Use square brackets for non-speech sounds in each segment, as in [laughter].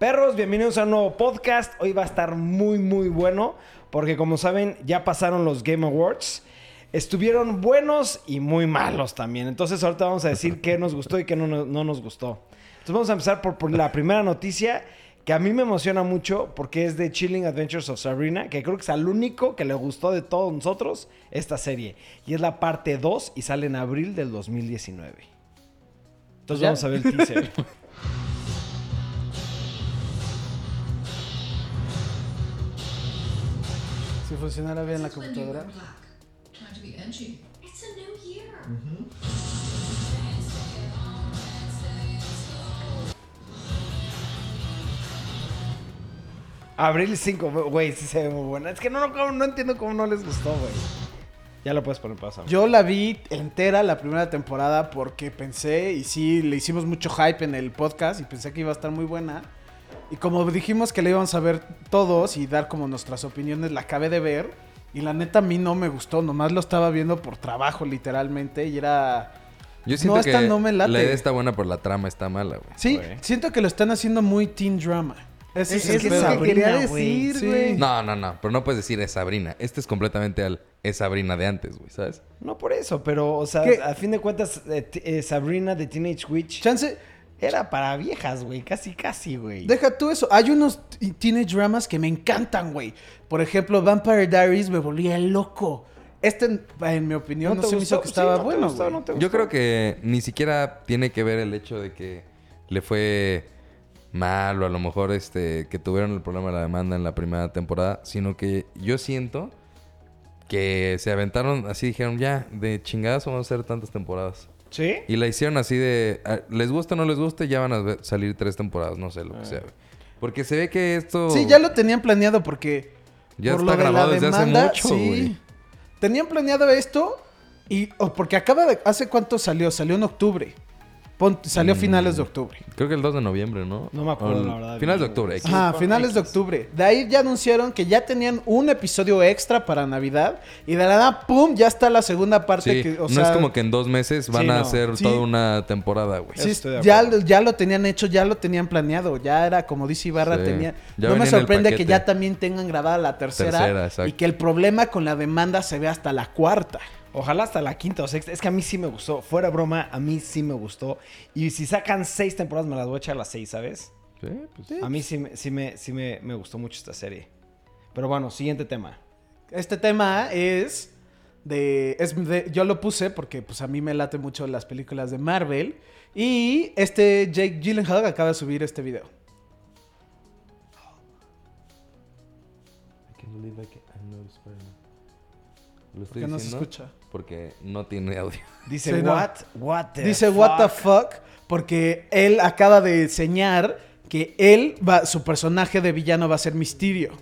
Perros, bienvenidos a un nuevo podcast. Hoy va a estar muy, muy bueno porque como saben ya pasaron los Game Awards. Estuvieron buenos y muy malos también. Entonces ahorita vamos a decir qué nos gustó y qué no, no- no nos gustó. Entonces vamos a empezar por, por la primera noticia que a mí me emociona mucho porque es de Chilling Adventures of Sabrina, que creo que es al único que le gustó de todos nosotros esta serie. Y es la parte 2 y sale en abril del 2019. Entonces ¿Ya? vamos a ver el teaser. [laughs] Si funcionara bien la computadora. wear black? Trying to be edgy. It's a new year. Abril 5, güey, sí se ve muy buena. Es que no, no, no entiendo cómo no les gustó, güey. Ya lo puedes poner pausa. Yo la vi entera la primera temporada porque pensé, y sí, le hicimos mucho hype en el podcast y pensé que iba a estar muy buena. Y como dijimos que la íbamos a ver todos y dar como nuestras opiniones, la acabé de ver. Y la neta a mí no me gustó, nomás lo estaba viendo por trabajo literalmente y era... Yo siento No, que esta no me late. la idea está buena, pero la trama está mala, güey. Sí, Güey. siento que lo están haciendo muy teen drama. Ese Es- el es que quería güey. decir, Sí. güey. No, no, no. Pero no puedes decir es Sabrina. Este es completamente al es Sabrina de antes, güey, ¿sabes? No por eso, pero, o sea, ¿Qué? a fin de cuentas, eh, eh, Sabrina de Teenage Witch Chance, era para viejas, güey. Casi, casi, güey. Deja tú eso. Hay unos teenage dramas que me encantan, güey. Por ejemplo, Vampire Diaries me volvía loco. Este, en, en mi opinión, no, te se me hizo gustó? que Sí, estaba no te bueno, gustó, no Yo creo que ni siquiera tiene que ver el hecho de que le fue mal o a lo mejor este que tuvieron el problema de la demanda en la primera temporada, sino que yo siento que se aventaron así dijeron ya de chingadas vamos a hacer tantas temporadas ¿Sí? y la hicieron así de ah, les gusta o no les guste ya van a salir tres temporadas no sé lo Ah. que sea güey. porque se ve que esto Sí, ya lo tenían planeado porque... Ya por está lo de la grabado desde hace demanda, mucho, sí. Tenían planeado esto y... o porque acaba de... ¿Hace cuánto salió? Salió en octubre. Pon- salió a Mm. finales de octubre. creo que el 2 de noviembre no No me acuerdo, el- la verdad, finales de octubre. X. Ajá, finales de octubre. De ahí ya anunciaron que ya tenían un episodio extra para Navidad. Y de la nada, ¡pum! Ya está la segunda parte. Sí, que, o no sea, es como que en dos meses van Sí, a no. hacer Sí. toda una temporada, güey. Sí, ya, ya lo tenían hecho, ya lo tenían planeado. Ya era como dice Ibarra, Sí. tenía. Ya no me sorprende que ya también tengan grabada la tercera. Tercera, y que el problema con la demanda se ve hasta la cuarta. Ojalá hasta la quinta o sexta. Es que a mí sí me gustó. Fuera broma, a mí sí me gustó. Y si sacan seis temporadas, me las voy a echar a las seis, ¿sabes? Sí, pues, A mí sí, me- sí, me, sí me, me gustó mucho esta serie. Pero bueno, siguiente tema. Este tema es de, es de- Yo lo puse porque pues a mí me late mucho las películas de Marvel. Y este Jake Gyllenhaal acaba de subir este video. Lo ¿Por estoy qué no se escucha? porque no tiene audio. [laughs] Dice, Sí, no. what? What the Dice, what the fuck?" fuck, porque él acaba de enseñar que él va, su personaje de villano va a ser Mysterio.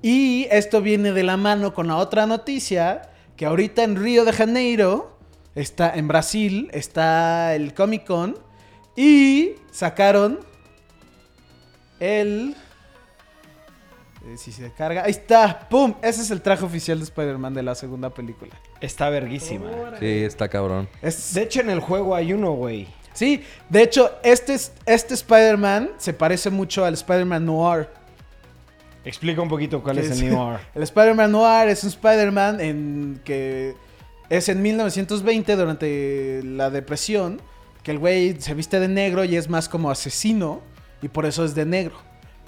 Y esto viene de la mano con la otra noticia, que ahorita en Río de Janeiro, está en Brasil, está el Comic Con, y sacaron el... eh, Si se carga, ahí está, ¡pum! Ese es el traje oficial de Spider-Man de la segunda película. Está verguísima. Sí, está cabrón. Es, De hecho, en el juego hay uno, güey. Sí, de hecho, este, es- este Spider-Man se parece mucho al Spider-Man Noir. Explica un poquito cuál que es el New R. [laughs] El Spider-Man Noir es un Spider-Man en que es en 1920 durante la depresión, que el güey se viste de negro y es más como asesino y por eso es de negro.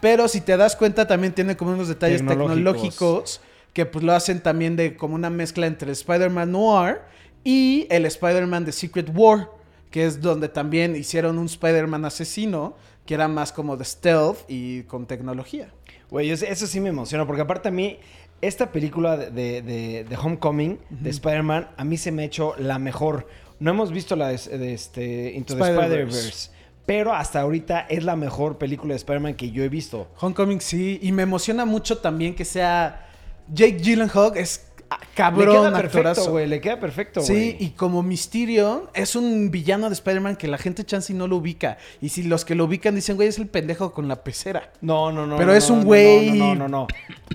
Pero si te das cuenta también tiene como unos detalles Tecnológicos. tecnológicos que pues lo hacen también de como una mezcla entre el Spider-Man Noir y el Spider-Man de Secret War, que es donde también hicieron un Spider-Man asesino que era más como de stealth y con tecnología. Güey, eso, sí me emociona, porque aparte a mí, esta película de, de- de- Homecoming, de Spider-Man, a mí se me ha hecho la mejor. No hemos visto la de, de este, Into the Spider-Verse. Pero hasta ahorita es la mejor película de Spider-Man que yo he visto. Homecoming sí, y me emociona mucho también que sea Jake Gyllenhaal, es cabrón, le queda perfecto, güey, le queda perfecto, Sí, y como Mysterio es un villano de Spider-Man que la gente chance no lo ubica. Y si los que lo ubican dicen, güey, es el pendejo con la pecera. No, no, no. Pero no, es no, un no, güey No, no, no, no.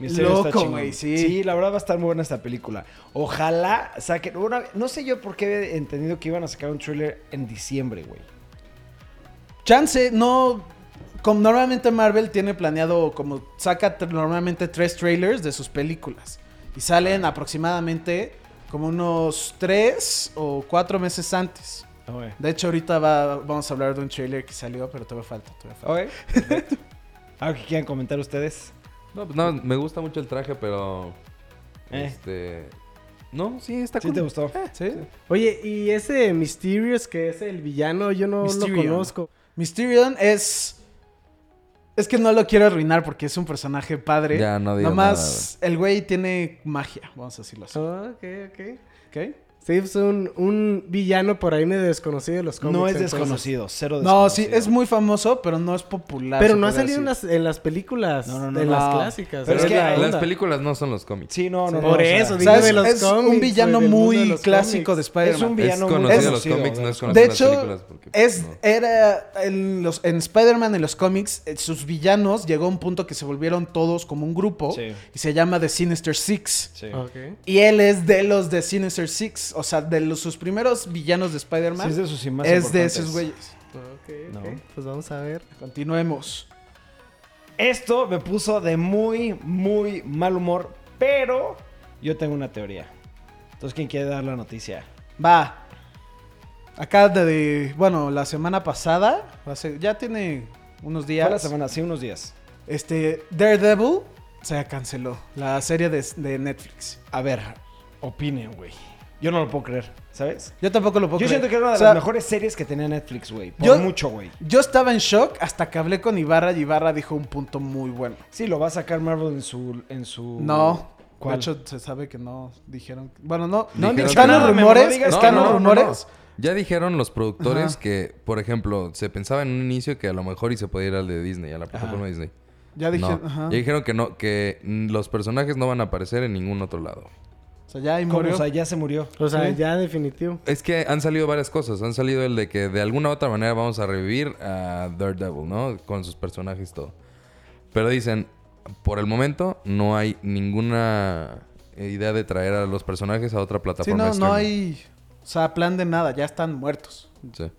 Está loco, chingón. güey, sí. Sí, la verdad va a estar muy buena esta película. Ojalá saquen. una- no sé yo por qué he entendido que iban a sacar un thriller en diciembre, güey. Chance, no. como normalmente Marvel tiene planeado, como saca normalmente tres trailers de sus películas. Y salen aproximadamente como unos tres o cuatro meses antes. De hecho, ahorita va- vamos a hablar de un trailer que salió, pero todavía falta. Todavía falta. Perfecto. [laughs] ¿Algo que quieran comentar ustedes? No, pues no, me gusta mucho el traje, pero. Eh. Este. No, sí, está ¿Sí cool. te gustó? ¿Sí? Oye, y ese Mysterious, que es el villano, yo no lo conozco. Mysterion es. Es que no lo quiero arruinar porque es un personaje padre. Ya, no digas Nomás el güey tiene magia, vamos a decirlo así. Ok, ok. ¿Ok? Sí, es un, un villano por ahí medio desconocido de los cómics. No es entonces. desconocido, cero No, desconocido. sí, es muy famoso, pero no es popular. Pero no ha salido en las, en las películas, No, no, no, en no. las No. clásicas. Pero es que la las películas no son los cómics. Sí, no, no, no. Por eso, O digo, sea, es, de los es un cómics, villano del mundo muy de los clásico cómics. de Spider-Man. Es un villano es muy conocido en los conocido, cómics, no es de- conocido De en las hecho, películas. Porque, pues, es, no. era en, los, en Spider-Man, en los cómics, eh, sus villanos llegó a un punto que se volvieron todos como un grupo Sí. y se llama The Sinister Six. Sí. Ok. Y él es de los de Sinister Six, o sea, de los, sus primeros villanos de Sí, Spider-Man. es de sus más es de esos güeyes. Ok, No. ok. Pues vamos a ver. Continuemos. Esto me puso de muy, muy mal humor, pero yo tengo una teoría. Entonces, ¿quién quiere dar la noticia? Va. Acá de, de- bueno, la semana pasada, hace- ya tiene unos días. Fue la semana, sí, unos días. Este, Daredevil se canceló, la serie de, de Netflix. A ver, opinen, güey. Yo no lo puedo creer, ¿sabes? Yo tampoco lo puedo Yo creer. siento que era una de O sea, las mejores series que tenía Netflix, güey. Por Yo- mucho, güey. Yo estaba en shock hasta que hablé con Ibarra y Ibarra dijo un punto muy bueno. Sí, lo va a sacar Marvel en su... En su... No. ¿Cuál? De hecho, se sabe que no dijeron. Bueno, no. No están los rumores. están que los no, no, rumores. Ya dijeron los productores Ajá. que, por ejemplo, se pensaba en un inicio que a lo mejor y se podía ir al de Disney, a la plataforma Disney. Ya dije. no. ajá. Ya dijeron que no, que los personajes no van a aparecer en ningún otro lado. O sea, ya ahí ¿Cómo? murió. O sea, ya se murió. O sea, Sí. ya definitivo. Es que han salido varias cosas. Han salido el de que de alguna u otra manera vamos a revivir a Daredevil, ¿no? Con sus personajes y todo. Pero dicen, por el momento no hay ninguna idea de traer a los personajes a otra sí, plataforma. no, de no streaming. hay. O sea, plan de nada. Ya están muertos. Sí.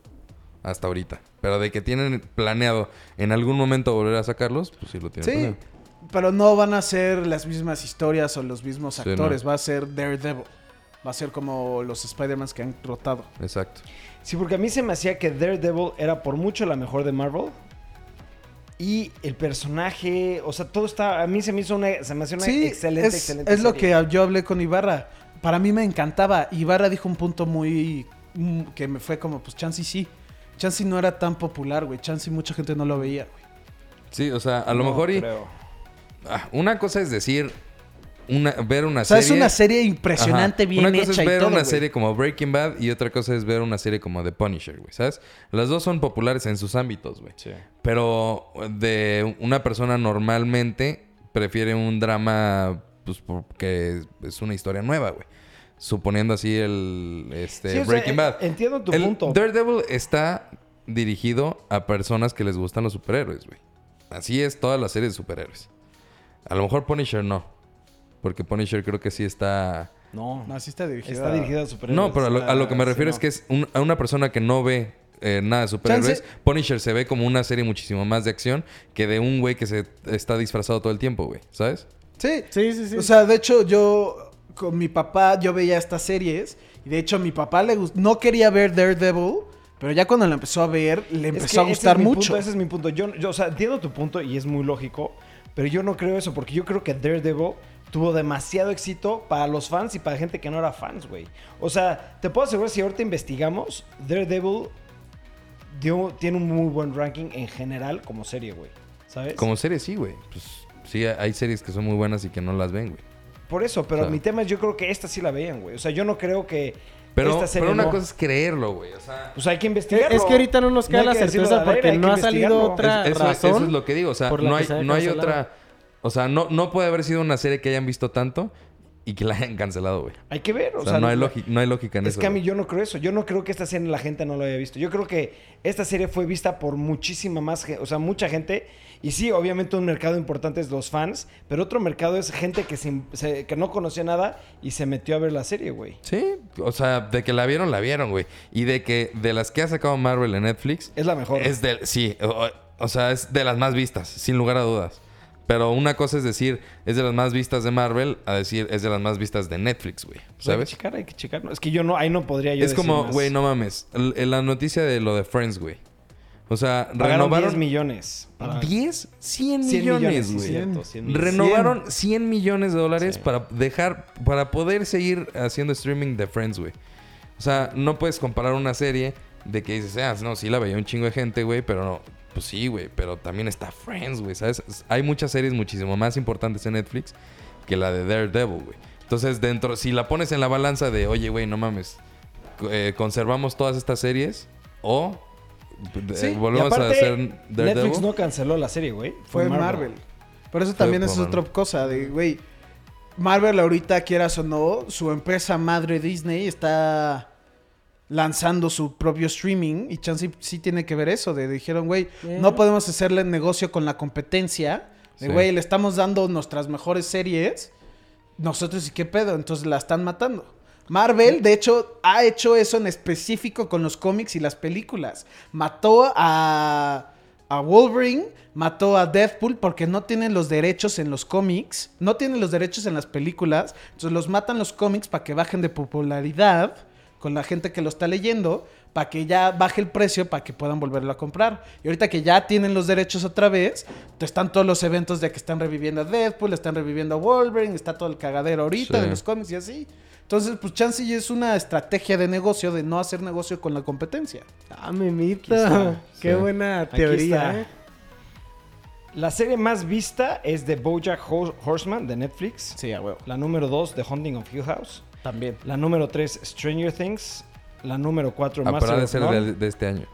Hasta ahorita. Pero de que tienen planeado en algún momento volver a sacarlos, pues sí lo tienen Sí. planeado. Pero no van a ser las mismas historias o los mismos Sí, actores. no. Va a ser Daredevil. Va a ser como los Spider-Mans que han rotado. Exacto. Sí, porque a mí se me hacía que Daredevil era por mucho la mejor de Marvel. Y el personaje, o sea, todo está. A mí se me hizo una. Se me hace una Sí, excelente, es, excelente. es lo que yo hablé con Ibarra. Para mí me encantaba. Ibarra dijo un punto muy... mm, que me fue como, pues Chansey sí. Chansey no era tan popular, güey. Chansey mucha gente no lo veía, güey. Sí, o sea, a lo No mejor y... ah, una cosa es decir, una, ver una O sea, serie... es una serie impresionante, Ajá. bien Una cosa hecha es ver y todo, una serie como Breaking Bad y otra cosa es ver una serie como The Punisher, güey, ¿sabes? Las dos son populares en sus ámbitos, güey. Sí. Pero de una persona normalmente prefiere un drama, pues porque es una historia nueva, güey. Suponiendo así el este, Sí, o sea, Breaking eh, Bad. entiendo tu El punto. Daredevil está dirigido a personas que les gustan los superhéroes, güey. Así es todas las series de superhéroes. A lo mejor Punisher no. Porque Punisher creo que sí está... No, No, así está dirigido. está dirigido a superhéroes. No, pero a lo, a lo que me Ah, refiero sí, es que es un- a una persona que no ve eh, nada de superhéroes. Chance- Punisher se ve como una serie muchísimo más de acción que de un güey que se está disfrazado todo el tiempo, güey. ¿Sabes? Sí. Sí, sí, sí. O sea, de hecho, yo con mi papá, yo veía estas series. Y de hecho, a mi papá le gust- no quería ver Daredevil. Pero ya cuando la empezó a ver, le Es empezó que a ese gustar es mi mucho. punto, ese es mi punto. Yo, yo, o sea, entiendo tu punto y es muy lógico. Pero yo no creo eso, porque yo creo que Daredevil tuvo demasiado éxito para los fans y para gente que no era fans, güey. O sea, te puedo asegurar, si ahorita investigamos, Daredevil dio, tiene un muy buen ranking en general como serie, güey. ¿Sabes? Como serie sí, güey. Pues sí, hay series que son muy buenas y que no las ven, güey. Por eso, pero O sea. mi tema es yo creo que esta sí la veían, güey. O sea, yo no creo que Pero, una cosa es creerlo, güey. O sea... Pues hay que Es, investigarlo. es que ahorita no nos queda la certeza aire, porque no ha salido otra Es- eso, razón. eso es lo que digo. O sea, no hay, se no hay otra... O sea, no, no puede haber sido una serie que hayan visto tanto y que la hayan cancelado, güey. Hay que ver. O, sea, no, hay lógi- no hay lógica en Es eso. que a mí yo no creo eso. Yo no creo que esta serie la gente no lo haya visto. Yo creo que esta serie fue vista por muchísima más gente, o sea, mucha gente. Y sí, obviamente un mercado importante es los fans, pero otro mercado es gente que, se- se- que no conocía nada y se metió a ver la serie, güey. Sí, o sea, de que la vieron, la vieron, güey. Y de que de las que ha sacado Marvel en Netflix, Es la mejor. es del... Sí, o- o sea, es de las más vistas, sin lugar a dudas. Pero una cosa es decir, es de las más vistas de Marvel, a decir, es de las más vistas de Netflix, güey. Hay que ¿Sabes? checar, hay que checar. No, Es que yo no, ahí no podría yo Es decir como, más. güey, no mames. l- La noticia de lo de Friends, güey. O sea, Pagaron 10 renovaron... millones. para- 10, 100 100 millones, güey. cierto, 100 millones. Renovaron 100 millones de dólares Sí. para dejar, para poder seguir haciendo streaming de Friends, güey. O sea, no puedes comparar una serie de que dices, ah, no, sí la veía un chingo de gente, güey, pero no. Pues sí, güey, pero también está Friends, güey, ¿sabes? Hay muchas series muchísimo más importantes en Netflix que la de Daredevil, güey. Entonces, dentro, si la pones en la balanza de, oye, güey, no mames, eh, conservamos todas estas series o eh, Sí, volvemos a hacer Daredevil. Netflix no canceló la serie, güey. Fue Marvel. Por eso también es Marvel. otra cosa de, güey, Marvel ahorita, quieras o no, su empresa madre Disney está lanzando su propio streaming y chance sí tiene que ver eso, de dijeron, güey, no podemos hacerle negocio con la competencia, de, Sí. güey, le estamos dando nuestras mejores series, nosotros y qué pedo, entonces la están matando. Marvel, de hecho, ha hecho eso en específico con los cómics y las películas. Mató a, a Wolverine, mató a Deadpool porque no tienen los derechos en los cómics, no tienen los derechos en las películas, entonces los matan los cómics para que bajen de popularidad con la gente que lo está leyendo, para que ya baje el precio, para que puedan volverlo a comprar. Y ahorita que ya tienen los derechos otra vez, están todos los eventos de que están reviviendo a Deadpool, están reviviendo a Wolverine, está todo el cagadero ahorita Sí. de los cómics y así. Entonces, pues chance y es una estrategia de negocio de no hacer negocio con la competencia. Ah, memito. está, [laughs] Qué sí. buena teoría. ¿eh? La serie más vista es The Bojack Ho- Horseman de Netflix. Sí, a huevo. La número 2, The Hunting of Hill House. También. La número 3, Stranger Things. La número 4, Ah, Master pero ha de of ser None. de, de este año.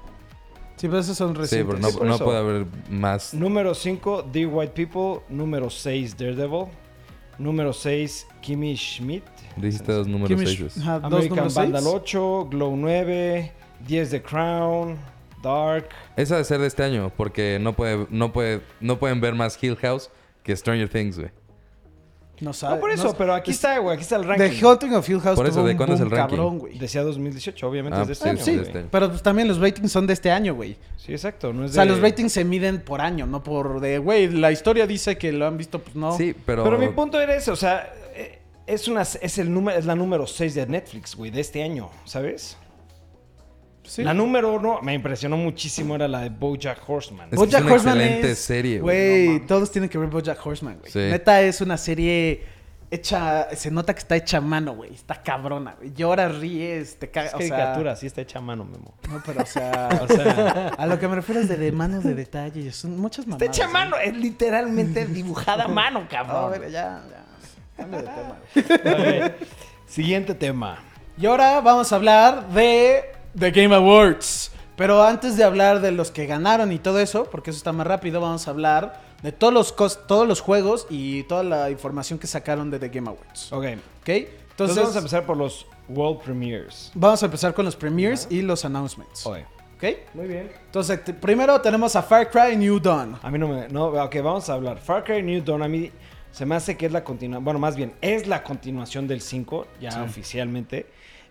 Sí, pero esos son Sí, recientes. pero no, Sí, por no eso. puede haber más. Número 5, The White People. Número 6, Daredevil. Número 6, Kimmy Schmidt. Dijiste dos números Kimmy seis. Ajá, dos American números Vandal seis. 8, Glow 9, 10 The Crown, Dark. Esa de ser de este año, porque no puede, no puede, no pueden ver más Hill House que Stranger Things, güey. No sabe. No por eso, no- pero aquí es- está, güey. Aquí está el ranking. The Haunting of Hill House Por eso, tuvo ¿de cuándo es el ranking? cabrón, güey. Decía 2018, obviamente Ah, es de pues este sí, año. sí, güey. de este año. Pero pues también los ratings son de este año, güey. Sí, exacto. No es O sea, de- los ratings se miden por año, no por de, güey, la historia dice que lo han visto, pues no. Sí, pero. Pero mi punto era ese, o sea, eh, es una es el número es la número 6 de Netflix, güey, de este año, ¿sabes? Sí. La número uno me impresionó muchísimo era la de BoJack Horseman. Es BoJack es una Horseman excelente es- serie, güey. Todos tienen que ver BoJack Horseman, güey. Sí. Neta es una serie hecha, se nota que está hecha a mano, güey. Está cabrona, güey. Lloras, ríes, te Es cagas. o caricatura, sea, sí está hecha a mano, Memo. no, pero o sea, [laughs] O sea, a lo que me refiero es de, de manos de detalle. Son muchas mamadas. está hecha a mano, es literalmente dibujada a mano, [laughs] No, a cabrón. ver, ya, ya. Cambio de tema, güey. [laughs] Siguiente tema. Y ahora vamos a hablar de The Game Awards. Pero antes de hablar de los que ganaron y todo eso, porque eso está más rápido, vamos a hablar de todos los, cos- todos los juegos y toda la información que sacaron de The Game Awards. Ok. ¿Ok? Entonces, Entonces, vamos a empezar por los World Premiers. vamos a empezar con los premiers y los announcements. Ok. ¿Ok? Muy bien. Entonces, primero tenemos a Far Cry New Dawn. A mí no me. No, ok, vamos a hablar. Far Cry New Dawn a mí se me hace que es la continuación. Bueno, más bien, es la continuación del 5, ya oficialmente.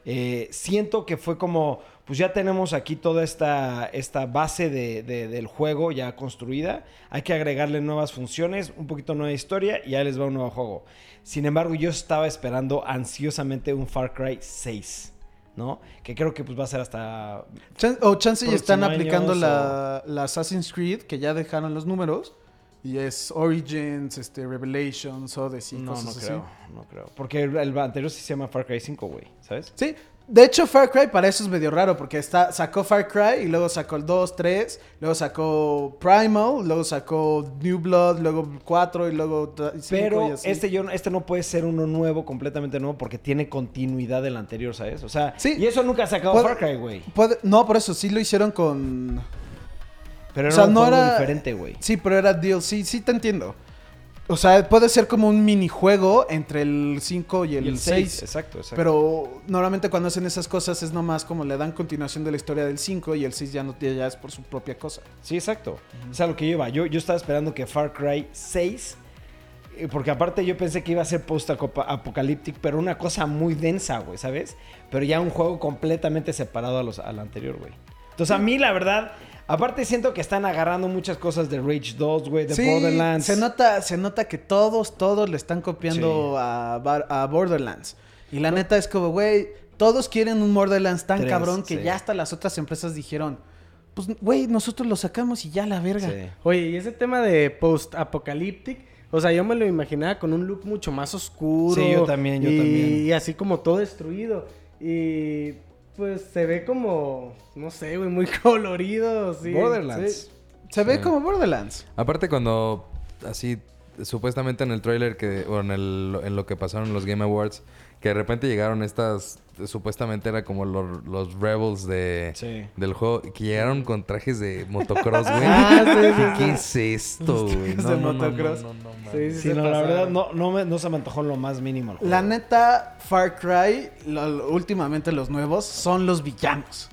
Eh, siento que fue como. Pues ya tenemos aquí toda esta, esta base de- de- del juego ya construida. Hay que agregarle nuevas funciones, un poquito nueva historia y ya les va un nuevo juego. Sin embargo, yo estaba esperando ansiosamente un Far Cry 6. ¿No? Que creo que pues va a ser hasta Chan- o chance ya están aplicando años, la, la Assassin's Creed, que ya dejaron los números. Y es Origins, este, Revelations, Odyssey, no, cosas no así. creo, no creo. Porque el, el anterior sí se llama Far Cry 5, güey, ¿sabes? Sí, de hecho Far Cry para eso es medio raro porque está, sacó Far Cry y luego sacó el 2, 3, luego sacó Primal, luego sacó New Blood, luego 4 y luego 5 y Pero así. este, yo, este no puede ser uno nuevo, completamente nuevo, porque tiene continuidad del anterior, ¿sabes? O sea, Sí. y eso nunca ha sacado Puede- Far Cry, güey. No, por eso sí lo hicieron con... Pero o era sea, un no juego era- diferente, güey. Sí, pero era DLC, sí te entiendo. O sea, puede ser como un minijuego entre el 5 y Y el, el 6. 6, exacto, exacto. Pero normalmente cuando hacen esas cosas es nomás como le dan continuación de la historia del 5 y el 6 ya no ya es por su propia cosa. Sí, exacto. Es a lo que yo iba. Yo, yo estaba esperando que Far Cry 6, eh, porque aparte yo pensé que iba a ser post-apocalíptico, pero una cosa muy densa, güey, ¿sabes? Pero ya un juego completamente separado a los, al anterior, güey. Entonces a mí, la verdad, Aparte siento que están agarrando muchas cosas de Rage 2, güey, de Sí, Borderlands. Se nota, se nota que todos, todos le están copiando a, Borderlands. Y la neta es como, güey, todos quieren un Borderlands tan Tres, cabrón que sí. ya hasta las otras empresas dijeron, pues, güey, nosotros lo sacamos y ya la verga. Sí. Oye, y ese tema de post-apocalyptic, o sea, yo me lo imaginaba con un look mucho más oscuro. Sí, yo también, yo y, también. Y así como todo destruido. Y pues se ve como, no sé, güey, muy [laughs] colorido. Sí. Borderlands. Sí. Se ve Sí. como Borderlands. Aparte cuando así supuestamente en el tráiler que o en el en lo que pasaron los Game Awards que de repente llegaron estas supuestamente era como los, los rebels de Sí. del juego que llegaron con trajes de motocross, güey. [laughs] Ah, sí, sí, sí. ¿Qué es esto, güey? trajes de motocross. Sí, sí, Sí, se no, la verdad no, no, me- no se me antojó lo más mínimo. el juego. La neta, Far Cry, lo- lo- últimamente los nuevos, son los villanos.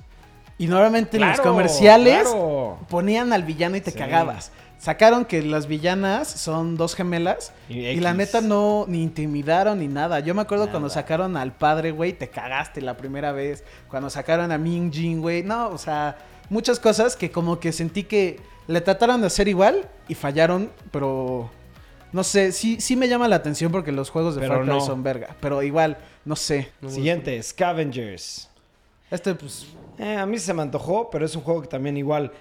Y normalmente en los comerciales claro. ponían al villano y te Sí. cagabas. Sacaron que las villanas son dos gemelas Y y, la neta no ni intimidaron ni nada. Yo me acuerdo Nada. cuando sacaron al padre, güey, te cagaste la primera vez. Cuando sacaron a Ming Jin, güey, no, o sea, muchas cosas que como que sentí que le trataron de hacer igual y fallaron, pero no sé, sí, sí me llama la atención porque los juegos de Pero Far Cry no. son verga, pero igual, no sé. Siguiente, Scavengers. Este, pues, Eh, a mí se me antojó, pero es un juego que también igual.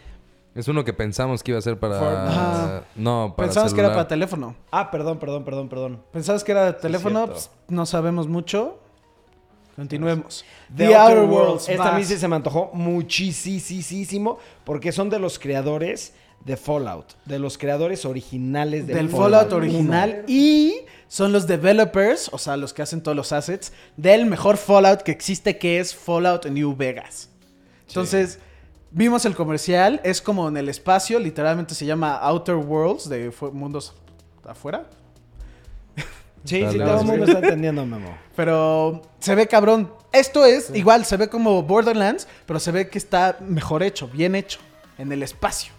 Es uno que pensamos que iba a ser para no, para pensamos que era para teléfono. Ah, perdón, perdón, perdón, perdón. Pensabas que era de teléfono, pues, no sabemos mucho. Continuemos. The, Outer Worlds. Esta a mí sí se me antojó muchísimo porque son de los creadores de Fallout, de los creadores originales de del Fallout original y son los developers, o sea, los que hacen todos los assets del mejor Fallout que existe que es Fallout New Vegas. Entonces, vimos el comercial, es como en el espacio, literalmente se llama Outer Worlds de mundos afuera, Sí, sí, todo el mundo está entendiendo, Memo. pero se ve cabrón. Esto es igual, se ve como Borderlands, pero se ve que está mejor hecho, bien hecho en el espacio.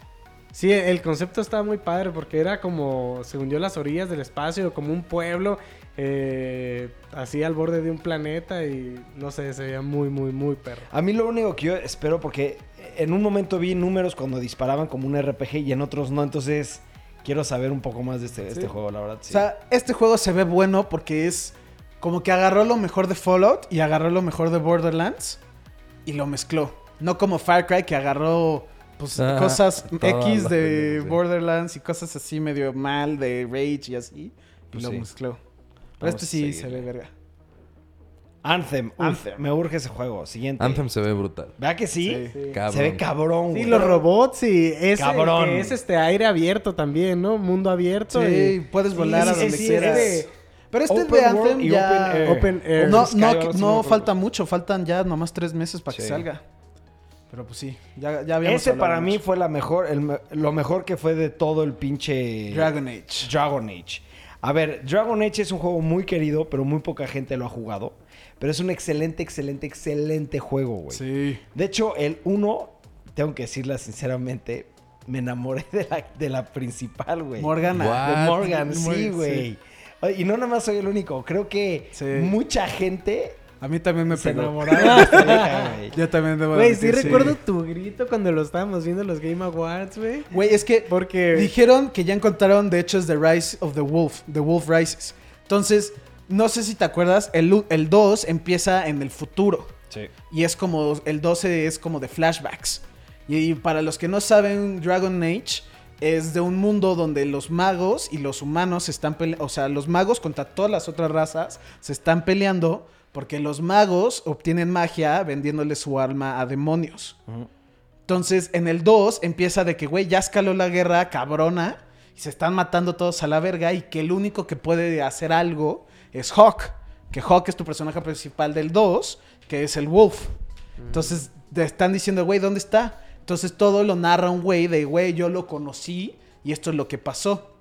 Sí, el concepto estaba muy padre porque era como, se hundió las orillas del espacio, como un pueblo, eh, así al borde de un planeta y no sé, se veía muy, muy, muy perro. A mí lo único que yo espero, porque en un momento vi números cuando disparaban como un RPG y en otros no, entonces quiero saber un poco más de este, este juego, la verdad. sí. O sea, este juego se ve bueno porque es como que agarró lo mejor de Fallout y agarró lo mejor de Borderlands y lo mezcló. No como Far Cry que agarró pues Ajá, cosas X de de- sí. Borderlands y cosas así medio mal de Rage y así y Pues lo sí. mezcló. Pero Vamos este sí se ve verga. Anthem, uf, Anthem. me urge ese juego. Siguiente. Anthem se ve brutal. ¿Verdad que sí? Sí. Cabrón. Se ve cabrón, Sí, güey. los robots y ese Cabrón. que es este aire abierto también, ¿no? Mundo abierto. Sí, y- puedes volar a sí, donde sí, quieras. este- Pero este Open de Anthem ya Open Air. Open Air. No, no, no falta mucho, faltan ya nomás tres meses para que Sí. salga. Pero pues sí, ya, ya habíamos Ese para mí fue la mejor, el lo mejor que fue de todo el pinche Dragon Age. Dragon Age. A ver, Dragon Age es un juego muy querido, pero muy poca gente lo ha jugado. Pero es un excelente, excelente, excelente juego, güey. Sí. De hecho, el 1, tengo que decirla sinceramente, me enamoré de la, de la principal, güey. Morgana. What? De Morgan, sí, güey. Y no nada más soy el único. Creo que Sí. mucha gente A mí también me se pegó. enamoraron. [laughs] Yo también debo Güey, sí admitir, recuerdo tu grito cuando lo estábamos viendo en los Game Awards, güey. Güey, es que Porque... dijeron que ya encontraron, de hecho, es The Rise of the Wolf. The Wolf Rises. Entonces, no sé si te acuerdas, el, u- el 2 empieza en el futuro. Sí. Y es como, el 12 es como de flashbacks. Y, para los que no saben, Dragon Age es de un mundo donde los magos y los humanos se están peleando, o sea, los magos contra todas las otras razas se están peleando porque los magos obtienen magia vendiéndole su alma a demonios. Entonces, en el 2 empieza de que, güey, ya escaló la guerra cabrona y se están matando todos a la verga y que el único que puede hacer algo es Hawk. Que Hawk es tu personaje principal del 2, que es el Wolf. Entonces, te están diciendo, güey, ¿dónde está? Entonces, todo lo narra un güey de, güey, yo lo conocí y esto es lo que pasó.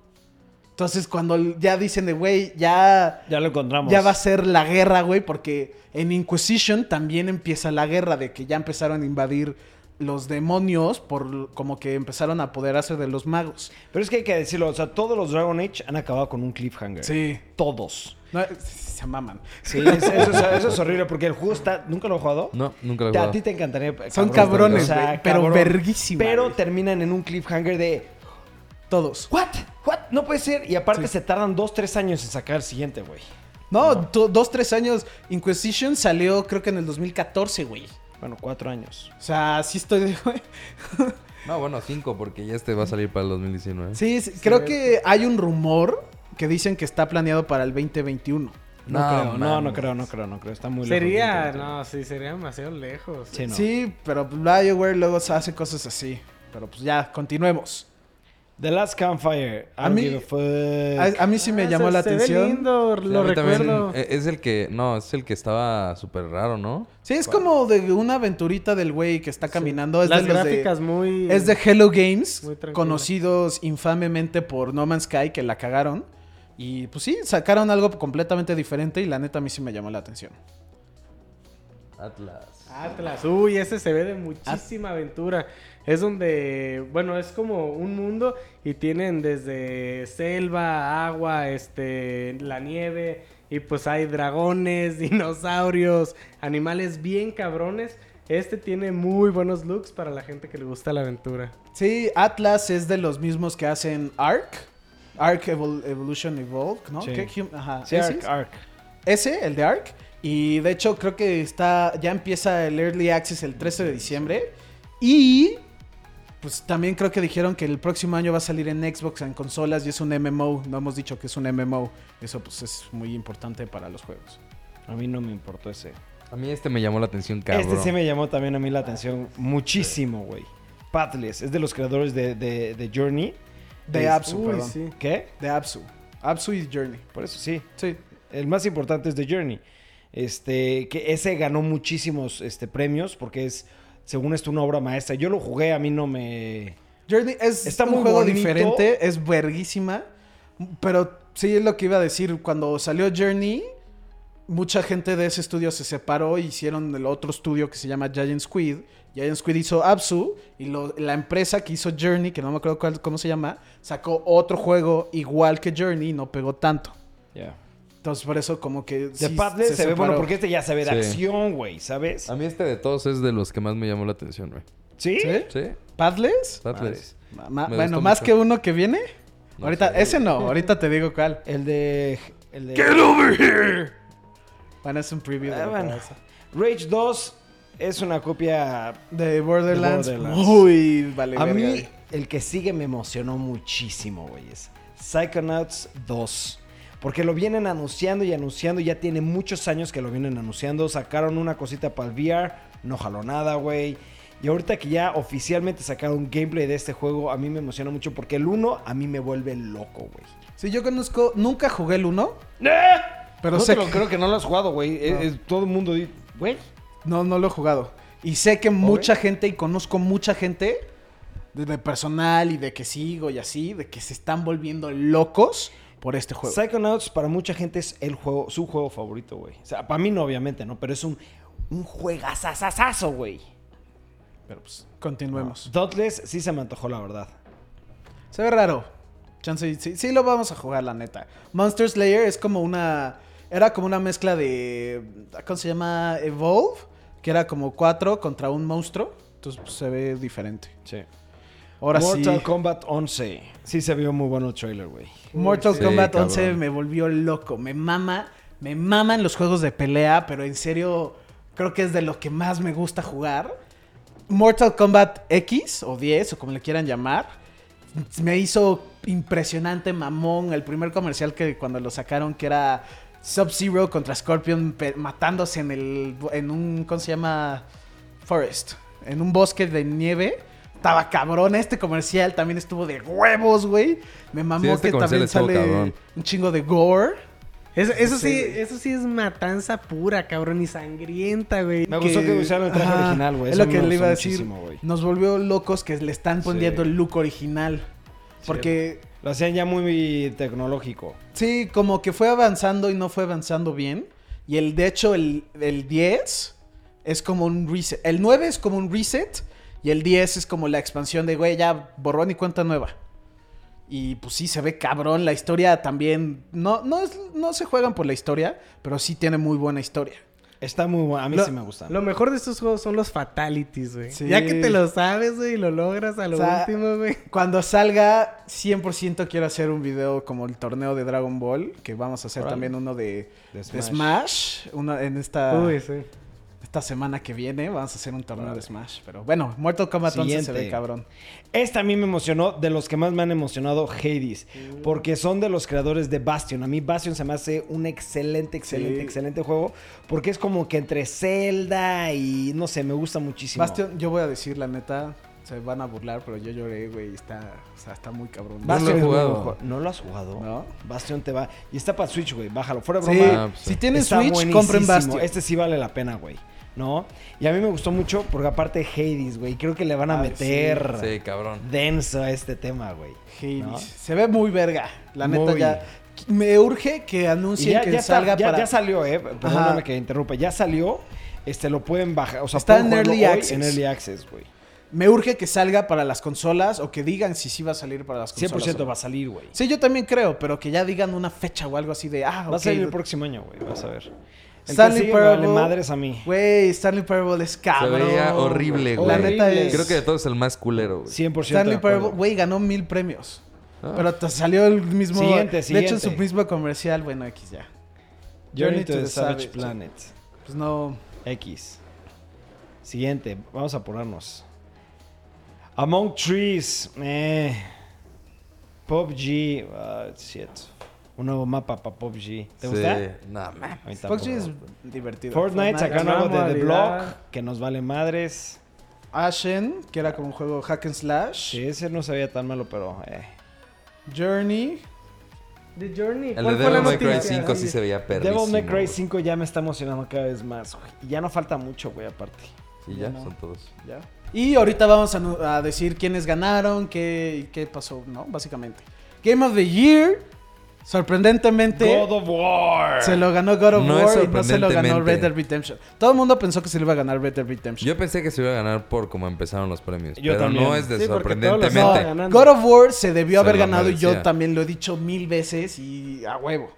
Entonces, cuando ya dicen de, güey, ya Ya lo encontramos. ya va a ser la guerra, güey, porque en Inquisition también empieza la guerra de que ya empezaron a invadir los demonios por como que empezaron a apoderarse de los magos. Pero es que hay que decirlo, o sea, todos los Dragon Age han acabado con un cliffhanger. Sí. Todos. No, se maman. Sí, es- eso, es, eso es horrible porque el juego está... ¿Nunca lo he jugado? No, nunca lo he Te- a jugado. ti te encantaría. Son cabrones, o sea, güey, pero verguísima, Pero terminan en un cliffhanger de... Todos. ¿What? ¿What? No puede ser. Y aparte Sí. se tardan dos, tres años en sacar el siguiente, güey. No, to- dos, tres años. Inquisition salió creo que en el 2014, güey. Bueno, cuatro años. O sea, sí estoy de... [laughs] No, bueno, cinco, porque ya este va a salir para el 2019. Sí, sí, creo que hay un rumor que dicen que está planeado para el 2021. No, No, creo, no, no creo, no creo, no creo. Está muy lejos. Sería, no, sí, sería demasiado lejos. Sí, no. Sí, pero BioWare luego hace cosas así. Pero pues ya, continuemos. The Last Campfire. I A mí- a. A, mí sí me Ah, llamó se- la se ve atención. lindo, Sí, lo recuerdo. eh, Es el que, no, es el que estaba súper raro, ¿no? Sí, es como de una aventurita del güey que está caminando. Es Las de gráficas muy... Es de Hello Games, conocidos infamemente por No Man's Sky, que la cagaron. Y pues sí, sacaron algo completamente diferente y la neta a mí sí me llamó la atención. Atlas. Atlas, uy, ese se ve de muchísima aventura. Es donde, bueno, es como un mundo y tienen desde selva, agua, este, la nieve y pues hay dragones, [laughs] dinosaurios, animales bien cabrones. Este tiene muy buenos looks para la gente que le gusta la aventura. Sí, Atlas es de los mismos que hacen Ark. Ark Evol- Evolution Evolved, ¿no? Sí. ¿Qué Ajá. Sí, ¿ese Ark, es? Ark. Ese, el de Ark. Y de hecho creo que está ya empieza el Early Access el 13 de diciembre. Y pues también creo que dijeron que el próximo año va a salir en Xbox, en consolas y es un MMO. No hemos dicho que es un MMO. Eso pues es muy importante para los juegos. A mí no me importó ese. A mí este me llamó la atención, cabrón. Este sí me llamó también a mí la atención muchísimo, güey. Pathless. Es de los creadores de, de, de Journey. De Es- Apsu, Uy, perdón. sí. ¿Qué? De Apsu. Apsu y Journey. Por eso sí. Sí. El más importante es The Journey. Este, que ese ganó muchísimos este, premios porque es, según esto, una obra maestra. Yo lo jugué, a mí no me... Journey es Está un muy juego bonito. diferente, es verguísima. Pero sí es lo que iba a decir. Cuando salió Journey, mucha gente de ese estudio se separó y hicieron el otro estudio que se llama Giant Squid. Giant Squid hizo Apsu y lo- la empresa que hizo Journey, que no me acuerdo cuál- cómo se llama, sacó otro juego igual que Journey y no pegó tanto. Ya. Entonces por eso como que... The sí se, ve bueno porque este ya se ve de Sí. acción, güey, ¿sabes? A mí este de todos es de los que más me llamó la atención, güey. ¿Sí? ¿Sí? ¿Sí? Ma- Me bueno, más mucho. que uno que viene. No ahorita, sé. ese no, ahorita te digo cuál. El de... El de... Bueno, es un preview de Ah, bueno. Rage 2 es una copia... De Borderlands. De Borderlands. Uy, vale. a verga, mí, el que sigue me emocionó muchísimo, güey. Es Psychonauts 2. Porque lo vienen anunciando y anunciando. Ya tiene muchos años que lo vienen anunciando. Sacaron una cosita para el VR. No jaló nada, güey. Y ahorita que ya oficialmente sacaron gameplay de este juego, a mí me emociona mucho porque el 1 a mí me vuelve loco, güey. Sí, yo conozco, nunca jugué el 1, pero no sé que- creo que no lo has jugado, güey. No. Todo el mundo dice, güey. no, no lo he jugado. Y sé que mucha gente, y conozco mucha gente, de personal y de que sigo y así, de que se están volviendo locos por este juego. Psychonauts para mucha gente es el juego, su juego favorito, güey. O sea, para mí no, obviamente, ¿no? Pero es un, un juegazazazazo, güey. Pero pues, continuemos. Dauntless sí se me antojó, la verdad. Se ve raro. Chance, sí, sí lo vamos a jugar, la neta. Monster Slayer es como una. Era como una mezcla de. ¿Cómo se llama? Evolve. Que era como cuatro contra un monstruo. Entonces pues, se ve diferente. Sí. Ahora Mortal sí. Kombat 11. Sí se vio muy bueno el trailer, güey. Mortal Sí, Kombat cabrón. 11 me volvió loco. Me mama. Me maman los juegos de pelea, pero en serio creo que es de lo que más me gusta jugar. Mortal Kombat X o 10 o como le quieran llamar. Me hizo impresionante mamón el primer comercial que cuando lo sacaron que era Sub-Zero contra Scorpion matándose en el en un ¿cómo se llama? Forest, en un bosque de nieve. Estaba cabrón, este comercial también estuvo de huevos, güey. Me mamó Sí, este que también sale cabrón. un chingo de gore. Eso, eso sí, eso sí es matanza pura, cabrón, y sangrienta, güey. Me gustó que usaran el traje Ajá, original, güey. Es lo que le iba a decir. Nos volvió locos que le están poniendo Sí. el look original. Porque Lo hacían ya muy tecnológico. sí, como que fue avanzando y no fue avanzando bien. Y el, de hecho, el, el 10 es como un reset. El 9 es como un reset. Y el 10 es como la expansión de, güey, ya borrón y cuenta nueva. Y pues sí, se ve cabrón. La historia también. No, no, es- no se juegan por la historia, pero sí tiene muy buena historia. Está muy bueno. A mí Lo- sí me gusta. Lo mejor de estos juegos son los fatalities, güey. Sí. Ya que te lo sabes, güey, y lo logras a lo O sea, último, güey. Cuando salga, 100% quiero hacer un video como el torneo de Dragon Ball, que vamos a hacer también uno de, De de Smash. Smash. uno en esta, Uy, sí. Esta semana que viene vamos a hacer un torneo de Smash. Pero bueno, Mortal Kombat 11 se Siguiente. ve cabrón. Esta a mí me emocionó, de los que más me han emocionado, Hades. Mm. Porque son de los creadores de Bastion. A mí Bastion se me hace un excelente, excelente, Sí. excelente juego. Porque es como que entre Zelda y no sé, me gusta muchísimo. Bastion, yo voy a decir la neta, se van a burlar, pero yo lloré, güey, está, o sea, está muy cabrón. No Bastion lo he jugado. ¿No lo has jugado? ¿No? Bastion te va. Y está para Switch, güey. Bájalo. Fuera de Sí, broma. Ah, pues si tienen Switch, buenísimo. compren Bastion. Este sí vale la pena, güey. ¿No? Y a mí me gustó mucho porque aparte Hades, güey. Creo que le van a Ay, meter Sí, cabrón. denso a este tema, güey. Hades. ¿no? Se ve muy verga. La neta Muy. ya. Me urge que anuncien ya, que ya está- salga ya- para. ya salió, eh. Perdóname que interrumpa. Ya salió. Este lo pueden bajar. O sea, Está en Early Access. En Early Access, güey. Me urge que salga para las consolas o que digan si sí va a salir para las consolas. 100% o no. va a salir, güey. Sí, yo también creo, pero que ya digan una fecha o algo así de. Ah, Va a salir el próximo año, güey. Vas a ver. Stanley me vale Parable. madres a mí. Güey, Stanley Parable es Se cabrón. veía horrible, güey. La neta es. Creo que de todos es el más culero, güey. 100% Stanley. Parable, güey, ganó mil premios. Ah. Pero te salió el mismo. Siguiente, De hecho, en siguiente. su mismo comercial, bueno, X ya. Journey to the Savage Savage. Planet. Pues no. X. Siguiente. Vamos a apurarnos. Among Trees. Eh. PUBG. ah, shit. Un nuevo mapa para PUBG. ¿Te Sí. gusta? No, man. A mí tampoco. PUBG es divertido. Fortnite sacaron Nueva algo de The. Block. Que nos vale madres. Ashen, que era como un juego hack and slash. Sí, ese no se veía tan malo, pero. Eh. Journey. The Journey. El ¿cuál de Devil May Cry noticia? 5 sí se veía perrísimo. Devil May Cry güey. 5 ya me está emocionando cada vez más, güey. Y ya no falta mucho, güey, aparte. Sí, Ya ya, no. son todos. Ya. Y ahorita vamos a, a decir quiénes ganaron, qué, qué pasó, ¿no? Básicamente. Game of the Year. Sorprendentemente. God of War. Se lo ganó God of No War y no se lo ganó. Red Dead Redemption. Todo el mundo pensó que se le iba a ganar Red Dead Redemption. Yo pensé que se iba a ganar por cómo empezaron los premios. Yo pero también. no es de Sí, sorprendentemente. God of War se debió Se haber lo ganado y yo también lo he dicho mil veces y a huevo.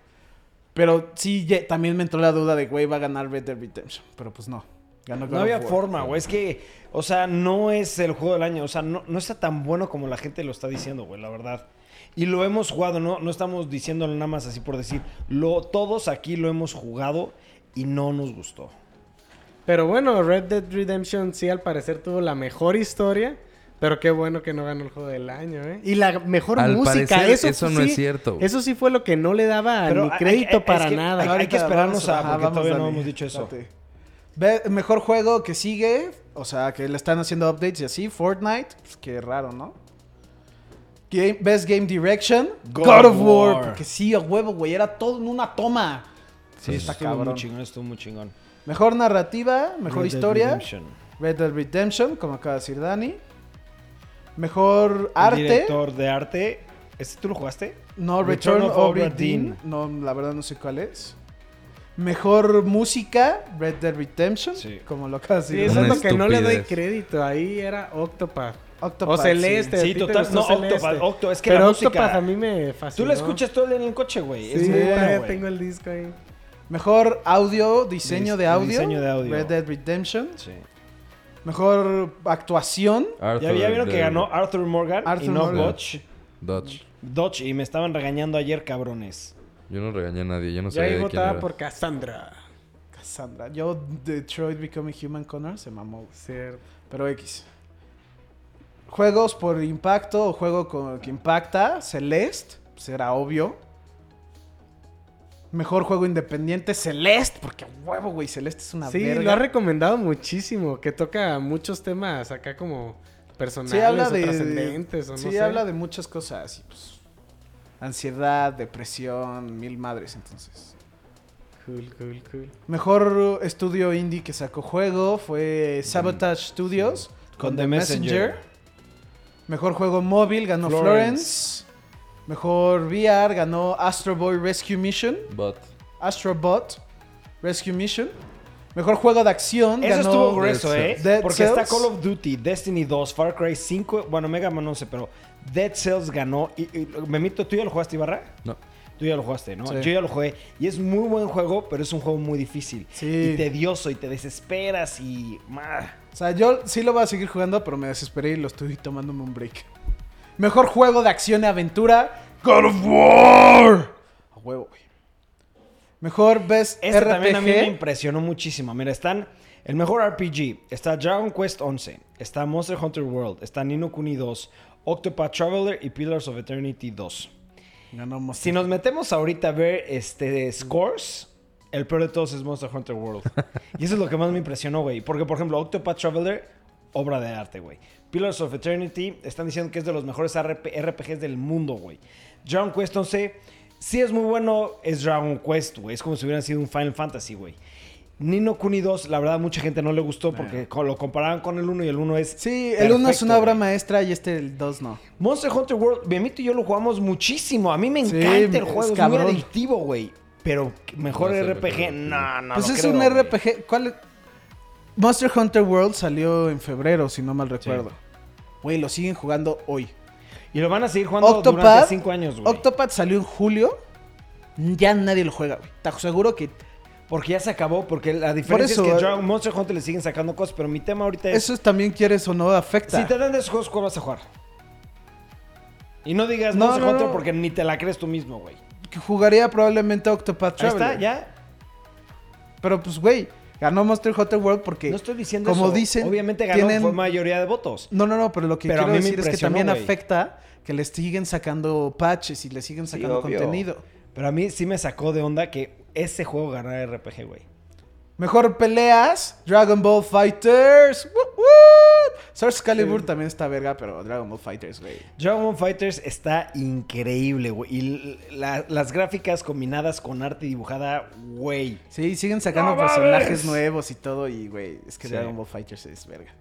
Pero sí, también me entró la duda de, güey, va a ganar Red Dead Redemption. Pero pues no. Ganó God No of había War. forma, güey. Es que, o sea, no es el juego del año. O sea, no, no está tan bueno como la gente lo está diciendo, güey, la verdad. Y lo hemos jugado, no, no estamos diciéndolo nada más así por decir. Lo, todos aquí lo hemos jugado y no nos gustó. Pero bueno, Red Dead Redemption sí al parecer tuvo la mejor historia. Pero qué bueno que no ganó el juego del año, ¿eh? Y la mejor Al música. parecer, eso eso sí- no es cierto. Eso sí fue lo que no le daba Pero ni crédito hay- para es que nada. hay- hay que esperarnos a- porque todavía no hemos dicho eso. Ve- mejor juego que sigue, o sea, que le están haciendo updates y así, Fortnite, pues qué raro, ¿no? Game- Best Game Direction, God God, of War, War. porque sí, a huevo, güey, era todo en una toma. Sí, está estuvo cabrón. muy chingón, estuvo muy chingón. Mejor narrativa, mejor Red Dead historia, Redemption. Red Dead Redemption, como acaba de decir Dani. Mejor arte, director de arte. ¿Este tú lo jugaste? no, Return Return of Obra Dinn. No, la verdad no sé cuál es. Mejor música, Red Dead Redemption, Sí. como lo acaba de Sí, decir. eso Una es lo que no le doy crédito. Ahí era Octopath. Octopath, o Celeste. sí. Sí, total- no, Celeste. Octopath, Octo, es que Pero la música- Octopath a mí me fascinó. Tú la escuchas todo el día en el coche, güey. Sí, es muy bueno, tengo el disco ahí. Mejor audio, diseño Dis- de audio. diseño de audio. Red Dead Redemption. Sí. Mejor actuación. Arthur Ya, ya vieron que ganó Arthur Morgan y Arthur no Morgan. Dodge. Dodge. Dodge, y me estaban regañando ayer, cabrones. Yo no regañé a nadie. Yo no Yo sabía ahí de quién votaba era. por Cassandra. Cassandra. Yo, Detroit Becoming Human Connor, se mamó. Cierto. Pero X. Juegos por impacto o juego con, que impacta. Celeste, era obvio. Mejor juego independiente, Celeste. Porque huevo, güey, Celeste es una Sí, verga. lo ha recomendado muchísimo. Que toca muchos temas acá como personales Sí, habla o de. trascendentes o no sí, sé. habla de muchas cosas. y, pues, ansiedad, depresión, mil madres, entonces. Cool, cool, cool. Mejor estudio indie que sacó juego fue Sabotage Studios Con The Messenger. Mejor juego móvil ganó Florence. Florence. Mejor VR ganó Astro Boy Rescue Mission. Bot Rescue Mission. Mejor juego de acción. Eso ganó estuvo grueso, Dead ¿eh? Dead Porque está. Call of Duty, Destiny 2, Far Cry 5, bueno, Mega Man no sé, pero Dead Cells ganó. Y, y- Memito, ¿tú ya lo jugaste, Ibarra? No. Tú ya lo jugaste, ¿no? Sí. Yo ya lo jugué. Y es muy buen juego, pero es un juego muy difícil. Sí. Y tedioso, y te desesperas y... O sea, yo sí lo voy a seguir jugando, pero me desesperé y lo estoy tomándome un break. Mejor juego de acción y aventura. God of War. A huevo, güey. Mejor Best Este RPG. también a mí me impresionó muchísimo. Mira, están el mejor RPG. Está Dragon Quest 11. Está Monster Hunter World. Está Nino Kuni 2. Octopath Traveler y Pillars of Eternity 2. Si nos metemos ahorita a ver este scores, el peor de todos es Monster Hunter World. [laughs] y eso es lo que más me impresionó, güey. Porque, por ejemplo, Octopath Traveler, obra de arte, güey. Pillars of Eternity, están diciendo que es de los mejores RP RPGs del mundo, güey. Dragon Quest 11, sí es muy bueno, es Dragon Quest, güey. Es como si hubiera sido un Final Fantasy, güey. Nino Kuni 2, la verdad, mucha gente no le gustó porque co- lo comparaban con el 1 y el 1 es. Sí, el 1 es una obra güey. maestra y este el 2 no. Monster Hunter World, Memito y yo lo jugamos muchísimo. A mí me Sí, encanta el es juego, es, muy cabrón. adictivo, güey. Pero mejor No sé, RPG, mejor no, no. pues lo es creo, un güey. RPG. ¿Cuál? es? Monster Hunter World salió en febrero, si no mal recuerdo. Güey, lo siguen jugando hoy. Y lo van a seguir jugando Octopath, durante 5 años, güey. Octopath salió en julio. Ya nadie lo juega, güey. Te seguro que Porque ya se acabó, porque la diferencia eso, es que eh. Dragon Monster Hunter le siguen sacando cosas, pero mi tema ahorita es... eso también quieres o no afecta. Si te dan de esos juegos, ¿cuál vas a jugar? Y no digas No, Monster no, Hunter no. porque ni te la crees tú mismo, güey. Que jugaría probablemente Octopath Ahí Traveler. está, ya. Pero pues, güey, ganó Monster Hunter World porque... No estoy diciendo como eso. dicen, Obviamente ganó tienen- fue mayoría de votos. No, no, no, pero lo que Pero quiero decir es que también afecta que les siguen sacando patches y les siguen sacando contenido. Pero a mí sí me sacó de onda que ese juego ganara RPG, güey. Mejor peleas, Dragon Ball Fighters. Source Calibur también está verga, pero Dragon Ball Fighters, güey. Dragon Ball Fighters está increíble, güey. Y la- las gráficas combinadas con arte dibujada, güey. Sí, siguen sacando personajes nuevos y todo y, güey, es que Sí. Dragon Ball Fighters es verga.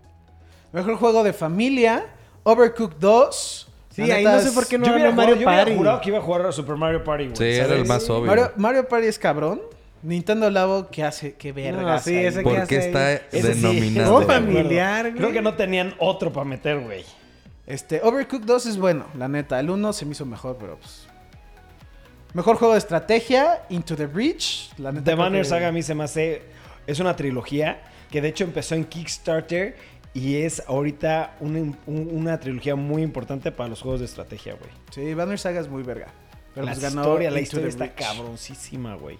Mejor juego de familia, Overcooked 2. Sí, ahí no sé por qué no yo hubiera, jugado- Mario yo hubiera Party. jurado que iba a jugar a Super Mario Party, güey. Sí, era el más obvio. Mario, Mario Party es cabrón. Nintendo Labo, ¿qué hace? ¿Qué verga? No, sí, ese ¿Por qué está Ese sí. denominado? De acuerdo. familiar, güey. Creo que no tenían otro para meter, güey. Este, Overcooked 2 es bueno, la neta. El 1 se me hizo mejor, pero pues. Mejor juego de estrategia, Into the Breach. La neta. The Banner que- Saga a mí se me hace... Es una trilogía que de hecho empezó en Kickstarter y es ahorita un- un- una trilogía muy importante para los juegos de estrategia, güey. Sí, Banner Saga es muy verga. Pero La pues ganó historia, la historia está cabroncísima, güey.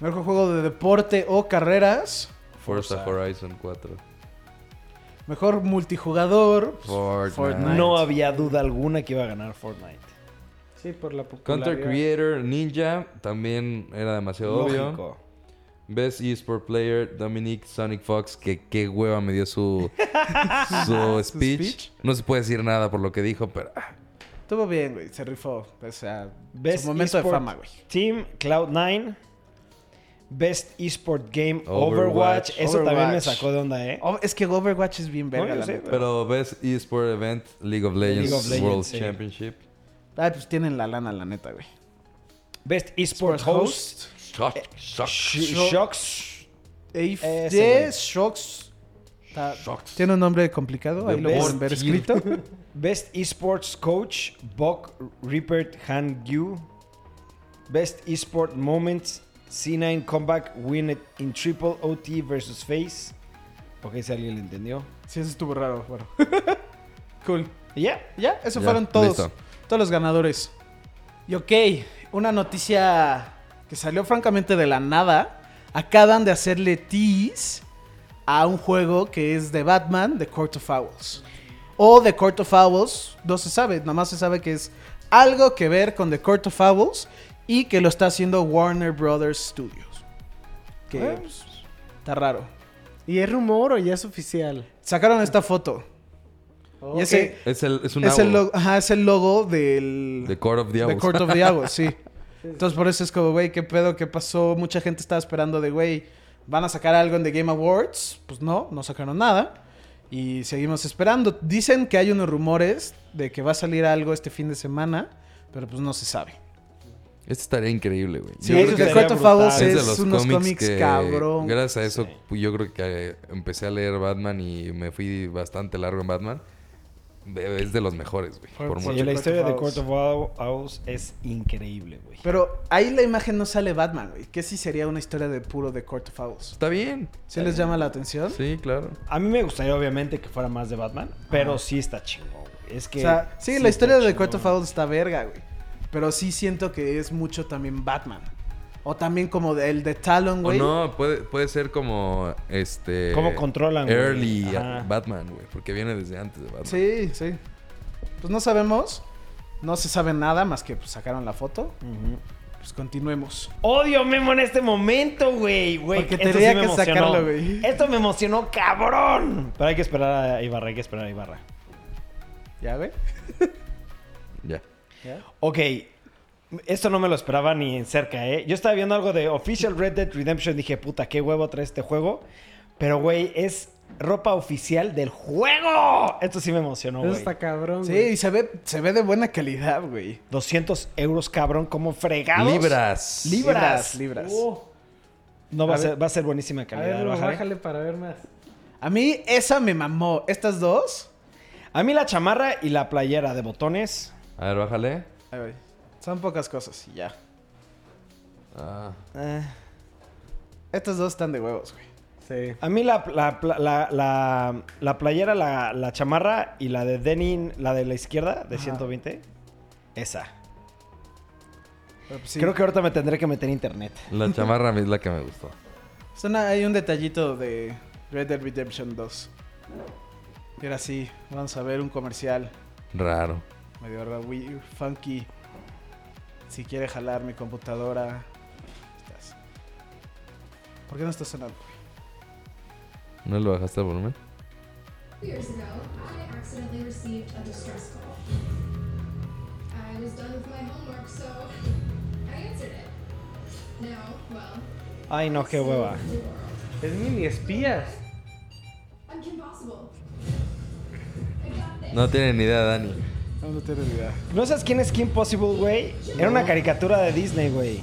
Mejor juego de deporte o carreras. Forza Forza. Horizon 4. Mejor multijugador. Fortnite. Fortnite. No había duda alguna que iba a ganar Fortnite. Sí, por la popularidad. Content Creator Ninja también era demasiado obvio. Best eSport Player Dominic Sonic Fox, que qué hueva me dio [laughs] su, su speech. speech? No se puede decir nada por lo que dijo, pero ah, Estuvo bien, güey. Se rifó. O sea, Best su momento de fama, güey. Team Cloud9. Best Esport Game Overwatch. Overwatch. Eso también me sacó de onda, ¿eh? Oh, es que Overwatch es bien verga, No, sé, neta. pero Best eSport Event League of Legends, League of Legends, World sí. Championship. Ah, pues tienen la lana, la neta, güey. Best Esport Host. Shocks. Güey. Shocks. Está- Shocks. Tiene un nombre complicado, ahí lo best pueden ver escrito. [laughs] Best Esports Coach, Buck Ripert Han Yu. Best Esport Moments, C9 Comeback Win it in Triple OT versus Face. Ok, si alguien le entendió. Sí, eso estuvo raro, bueno. [laughs] cool. Ya. Ya, eso fueron todos. listo. Todos los ganadores. Y ok, una noticia que salió francamente de la nada. Acaban de hacerle tease a un juego que es de Batman, The Court of Owls. O The Court of Owls, no se sabe, nada más se sabe que es algo que ver con The Court of Owls y que lo está haciendo Warner Brothers Studios. Que Eh, pues, está raro. ¿Y es rumor o ya es oficial? Sacaron esta foto. Y ese Es el, es un es el, logo, ajá, es el logo del The Court of the The Owls. Court of the Owls, sí. [laughs] Entonces por eso es como, güey, ¿qué pedo? ¿Qué pasó? Mucha gente estaba esperando de, güey, ¿van a sacar algo en The Game Awards? Pues no, no sacaron nada. Y seguimos esperando. Dicen que hay unos rumores de que va a salir algo este fin de semana, pero pues no se sabe. Este estaría increíble, güey. Sí, Yo creo que Es es de es los unos cómics cómics que cabrón. gracias a eso Sí. pues, yo creo que empecé a leer Batman y me fui bastante largo en Batman. Es de los mejores, güey. Por- Sí, mucho. la historia de Court of Owls es increíble, güey. Pero ahí la imagen no sale Batman, güey. Que sí sería una historia de puro de Court of Owls. Está bien. ¿Sí les llama la atención? Sí, claro. A mí me gustaría, obviamente, que fuera más de Batman, pero sí está chingón, güey. Es que. o sea, sí, sí la historia de Court of. Owls está verga, güey. Pero sí siento que es mucho también Batman. O también como el de Talon, O güey. no, puede, puede ser como este. ¿Cómo controlan, güey? Early. Batman, güey. Porque viene desde antes de Batman. Sí, sí. Pues no sabemos. No se sabe nada más que pues, sacaron la foto. Pues continuemos. Odio Memo en este momento, güey. güey. Porque Esto tenía que emocionó. sacarlo, güey. Esto me emocionó, cabrón. Pero hay que esperar a Ibarra, hay que esperar a Ibarra. ¿Ya, güey? Ya. ¿Ya? Ok. Esto no me lo esperaba ni en cerca, ¿eh? Yo estaba viendo algo de Official Red Dead Redemption. Dije, puta, qué huevo trae este juego. Pero, güey, es ropa oficial del juego. Esto sí me emocionó, güey. está cabrón, Sí, güey. y se ve, se ve de buena calidad, güey. 200 euros, cabrón, como fregados. Libras. Libras. Libras. Uh, No, va a, A ser, ver. va a ser buenísima a calidad. ver, bájale. bájale para ver más. A mí esa me mamó. Estas dos. A mí la chamarra y la playera de botones. A ver, bájale. Ay, güey, Son pocas cosas y ya. Ah. eh, Estas dos están de huevos, güey. Sí. A mí la, la, la, la, la playera, la, la chamarra y la de denim, la de la izquierda, de Ajá. 120. Esa. Pues, sí. Creo que ahorita me tendré que meter internet. La chamarra a mí es la que me gustó. Suena- hay un detallito de Red Dead Redemption 2. Y ahora sí, vamos a ver un comercial Raro. medio rawi- funky. Si quiere jalar mi computadora. Estás. ¿Por qué no está sonando? ¿No le bajaste el volumen? Years ago, I accidentally received a distress call. I was done with my homework, so [laughs] I answered it. Now, well, Ay, no, qué hueva. Es mini espías. No tiene ni idea, Dani. No, no tengo ni idea. ¿No sabes quién es Kim Possible, güey? Era una caricatura de Disney, güey.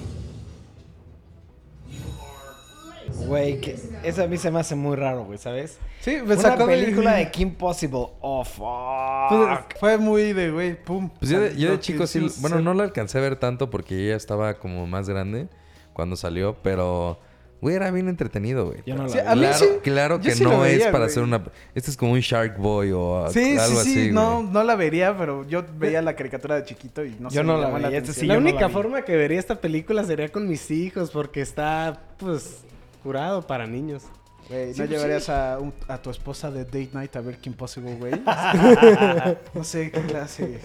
Güey, que eso a mí se me hace muy raro, güey, ¿sabes? Sí, me Una sacó de- película de Kim Possible. Oh, Pues, fuck. fue muy de, güey, pum. Pues yo de, yo de chico sí, bueno, no la alcancé a ver tanto porque ella estaba como más grande cuando salió, pero, güey, era bien entretenido, güey. Yo no la Sí, vi. a mí claro, sí. que sí no veía, es para güey. hacer una... Este es como un Shark Boy o Sí, algo sí, sí, así, no, güey. no la vería, pero yo veía la caricatura de chiquito y no sé. Yo no me la veía, este sí, la yo no única forma que vería esta película sería con mis hijos, porque está, pues, curado para niños. Güey, ¿no Sí, pues, llevarías sí. a, un- a tu esposa de date night a ver Kim Possible, güey? [laughs] no sé qué clase.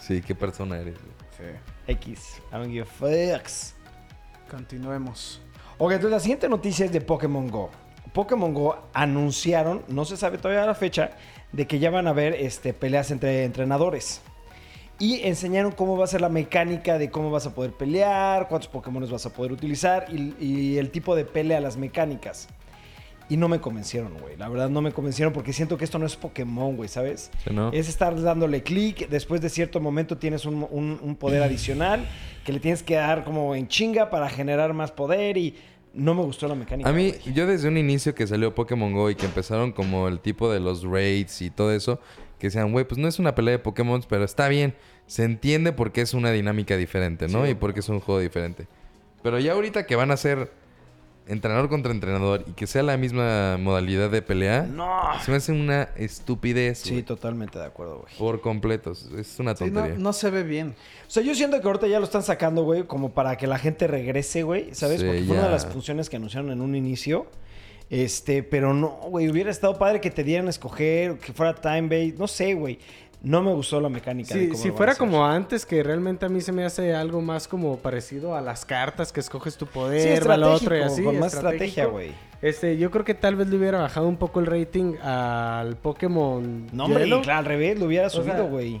Sí, qué persona eres, güey. X. I don't give a fucks. Continuemos. Ok, entonces la siguiente noticia es de Pokémon Go. Pokémon Go anunciaron, no se sabe todavía la fecha, de que ya van a haber este, peleas entre entrenadores. Y enseñaron cómo va a ser la mecánica de cómo vas a poder pelear, cuántos Pokémon vas a poder utilizar y, y el tipo de pelea, las mecánicas. Y no me convencieron, güey. La verdad no me convencieron porque siento que esto no es Pokémon, güey, ¿sabes? ¿Sí, no? Es estar dándole clic, después de cierto momento tienes un, un- un poder adicional que le tienes que dar como en chinga para generar más poder y no me gustó la mecánica. A mí, yo desde un inicio que salió Pokémon Go y que empezaron como el tipo de los raids y todo eso, que decían, güey, pues no es una pelea de Pokémon, pero está bien. Se entiende porque es una dinámica diferente, ¿no? Sí. Y porque es un juego diferente. Pero ya ahorita que van a ser entrenador contra entrenador y que sea la misma modalidad de pelea, No. se me hace una estupidez, Sí, totalmente de acuerdo, güey. Por completo. Es una Sí, no, tontería. no se ve bien. O sea, yo siento que ahorita ya lo están sacando, güey, como para que la gente regrese, güey, ¿sabes? Sí, Porque fue una de las funciones que anunciaron en un inicio. Este, pero no, güey, hubiera estado padre que te dieran a escoger, que fuera time-based, no sé, güey. No me gustó la mecánica. de cómo si fuera como antes, que realmente a mí se me hace algo más como parecido a las cartas que escoges tu poder, Sí, va lo otro y así. con más estrategia, güey. Este, yo creo que tal vez le hubiera bajado un poco el rating al Pokémon. No, hombre, claro, al revés, lo hubiera subido, güey.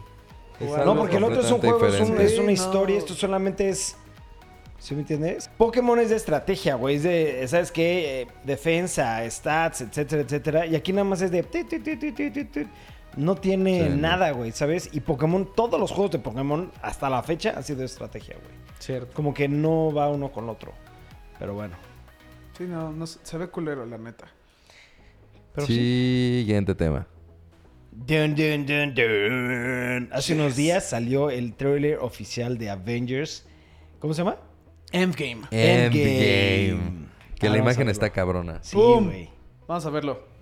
No, porque el otro es un juego, es, un- diferente. es una no. historia, esto solamente es... ¿Sí me entiendes? Pokémon es de estrategia, güey, es de, ¿sabes qué? Eh, defensa, stats, etcétera, etcétera. Y aquí nada más es de... No tiene Sí, nada, güey, ¿sabes? Y Pokémon, todos los juegos de Pokémon hasta la fecha han sido de estrategia, güey. Cierto. Como que no va uno con otro. Pero bueno. Sí, no, no se ve culero, la neta. Pero sí. Siguiente tema. Dun, dun, dun, dun. Hace unos días salió el trailer oficial de Avengers. ¿Cómo se llama? Endgame. Endgame. Que Ah, la vamos a imagen está cabrona. Sí, güey. Vamos a verlo.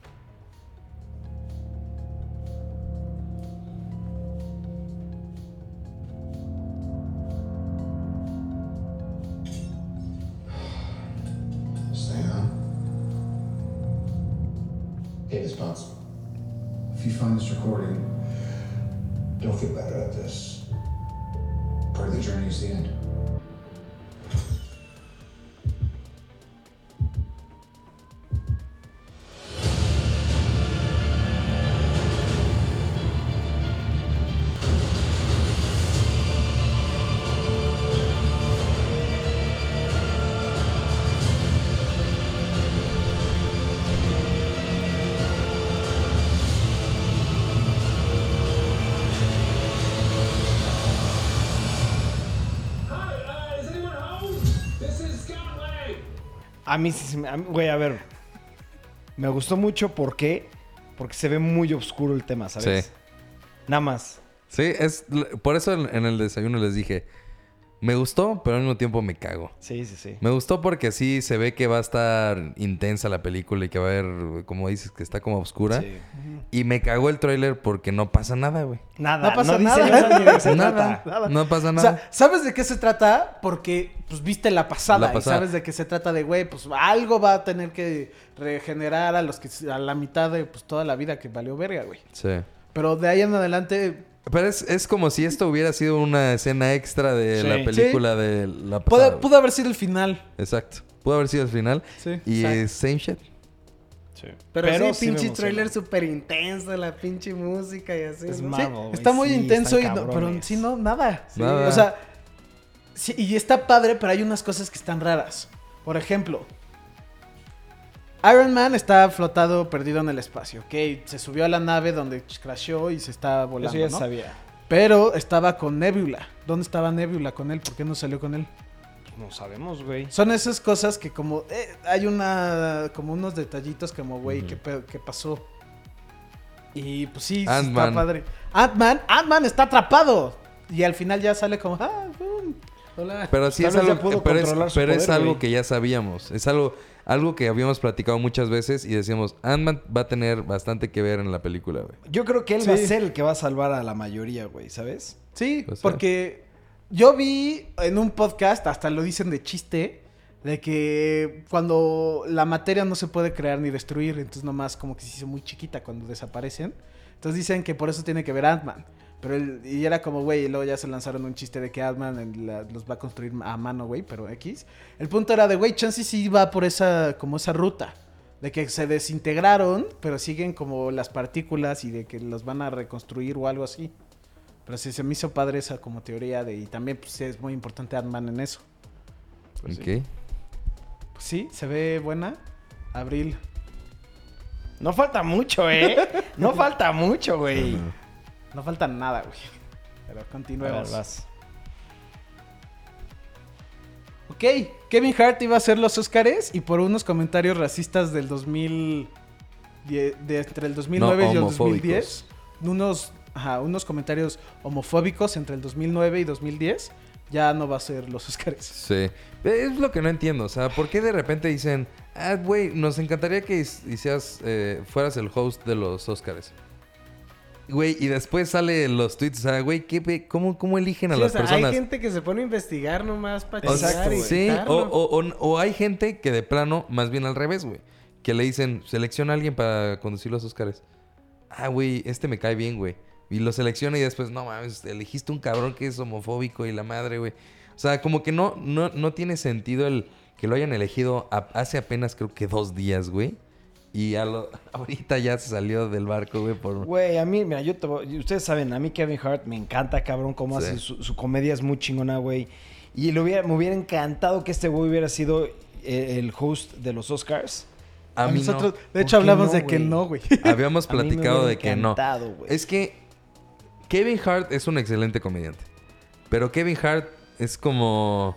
A mí sí se me... a mí- Güey, a ver. Me gustó mucho. ¿Por qué? Porque se ve muy oscuro el tema, ¿sabes? Sí. Nada más. Sí, es por eso en en el desayuno les dije, me gustó, pero al mismo tiempo me cago. Sí, sí, sí. Me gustó porque sí se ve que va a estar intensa la película y que va a haber, como dices, que está como oscura. Sí. Y me cagó el tráiler porque no pasa nada, güey. Nada. No pasa dice nada. nada Nada, no pasa O nada. sea, ¿sabes de qué se trata? Porque, pues, viste la pasada, La pasada. y sabes de qué se trata de, güey, pues, algo va a tener que regenerar a los que, a la mitad de, pues, toda la vida que valió verga, güey. sí. Pero de ahí en adelante, Pero es, es como si esto hubiera sido una escena extra de Sí. la película de la pudo, pasada. pudo haber sido el final. Exacto. Pudo haber sido el final. Sí. Y es same shit. Sí. Pero, sí, me pinche trailer súper intenso, la pinche música y así. Es ¿no? Sí, está muy sí, intenso, y no- pero sí, no, nada. Sí. Nada. O sea, sí, y está padre, pero hay unas cosas que están raras. Por ejemplo, Iron Man está flotado, perdido en el espacio, ¿ok? Se subió a la nave donde crashó y se está volando, Eso ya ¿no? sabía. Pero estaba con Nebula. ¿Dónde estaba Nebula con él? ¿Por qué no salió con él? No sabemos, güey. Son esas cosas que como... eh, hay una... Como unos detallitos como, güey, ¿qué, pe- qué pasó? Y pues sí, sí está padre. Ant-Man, Ant-Man está atrapado. Y al final ya sale como... Ah, boom. Hola. Pero sí Tal es algo, pero es, algo que ya sabíamos. Es algo, algo que habíamos platicado muchas veces y decíamos, Ant-Man va a tener bastante que ver en la película, güey. Yo creo que él va a ser el que va a salvar a la mayoría, güey, ¿sabes? Sí, porque yo vi en un podcast, hasta lo dicen de chiste, de que cuando la materia no se puede crear ni destruir, entonces nomás como que se hizo muy chiquita cuando desaparecen. Entonces dicen que por eso tiene que ver Ant-Man. Pero él- y era como, güey, y luego ya se lanzaron un chiste de que la- los va a construir a mano, güey, pero X. El punto era de, güey, Chansey sí va por esa, como esa ruta. De que se desintegraron, pero siguen como las partículas y de que los van a reconstruir o algo así. Pero sí, se me hizo padre esa como teoría de... Y también pues, es muy importante Ant-Man en eso. Pues, sí. ok. Pues sí, se ve buena. Abril. No falta mucho, ¿eh? No falta mucho, güey. No falta nada, güey. Pero ver, continuemos. vas. Ok, Kevin Hart iba a hacer los Oscars y por unos comentarios racistas del 2000... die- De, entre el 2009 y el homofóbicos. 2010. Unos, ajá, unos comentarios homofóbicos entre el 2009 y 2010. Ya no va a ser los Oscars. Sí. Es lo que no entiendo. O sea, ¿por qué de repente dicen, ah, güey, nos encantaría que hicieras, eh, fueras el host de los Oscars? Güey, y después sale los tweets, o sea, güey, ¿qué, cómo, ¿cómo eligen a Sí, o las sea, personas? hay gente que se pone a investigar nomás para O chingar y sí, o, o- o- o hay gente que de plano, más bien al revés, güey. Que le dicen, selecciona a alguien para conducir los Oscars. Ah, güey, este me cae bien, güey. Y lo selecciona y después, no mames, elegiste un cabrón que es homofóbico y la madre, güey. O sea, como que no, no, no tiene sentido el que lo hayan elegido a- hace apenas creo que dos días, güey. Y a lo- [laughs] ahorita ya se salió del barco, güey, por... Güey, a mí, mira, yo te voy- ustedes saben, a mí Kevin Hart me encanta, cabrón, cómo Sí. hace su, su comedia es muy chingona, güey. Y le hubiera, me hubiera encantado que este güey hubiera sido eh, el host de los Oscars. A mí Nosotros, no. de ¿Por hecho, hablamos no, de que no, güey. Habíamos [laughs] A mí me platicado de que no. encantado, güey. Es que Kevin Hart es un excelente comediante. Pero Kevin Hart es como...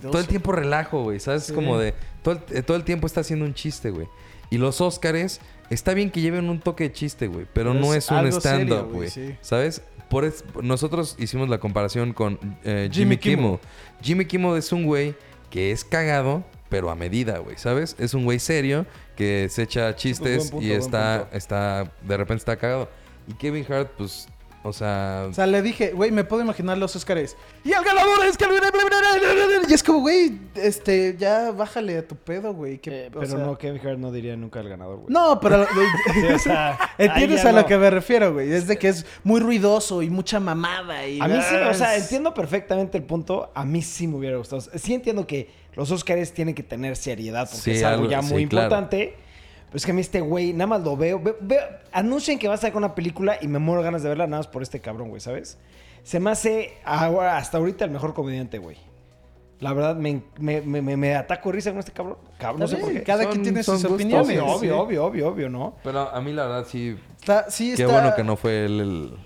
Todo el tiempo relajo, güey. ¿Sabes? Sí. Como de. Todo el, eh, todo el tiempo está haciendo un chiste, güey. Y los Óscares, está bien que lleven un toque de chiste, güey. Pero, Pero no es es un stand-up, güey, sí. ¿Sabes? Por es- nosotros hicimos la comparación con eh, Jimmy Jimmy, Kimmel. Jimmy Kimmel es un güey que es cagado, pero a medida, güey. ¿Sabes? Es un güey serio que se echa chistes punto, y está, punto. está. De repente está cagado. Y Kevin Hart, pues. O sea. O sea, le dije, güey, me puedo imaginar los Oscars. Y el ganador es que... Y es como, güey, este, ya bájale a tu pedo, güey. que- Eh, pero sea- no, Kevin Hart no diría nunca el ganador, güey. No, pero... [laughs] Sí, o sea, [laughs] ¿Entiendes a lo que me refiero, güey? Es de que es muy ruidoso y mucha mamada y... A mí sí, o sea, entiendo perfectamente el punto. A mí sí me hubiera gustado. Sí entiendo que los Oscars tienen que tener seriedad porque Sí, es algo algo- ya sí, muy claro. Pero es que a mí este güey, nada más lo veo, ve- veo- Anuncien que va a sacar una película y me muero ganas de verla nada más por este cabrón, güey, ¿sabes? Se me hace ahora- hasta ahorita el mejor comediante, güey. La verdad, me, me, me, me- me ataco de risa con este cabrón. Cabrón, no sé por qué. Cada Son- quien tiene sus opiniones. Obvio, sí. obvio, obvio, obvio, obvio, ¿no? Pero a mí, la verdad, sí. Está, sí, Qué bueno que no fue él el,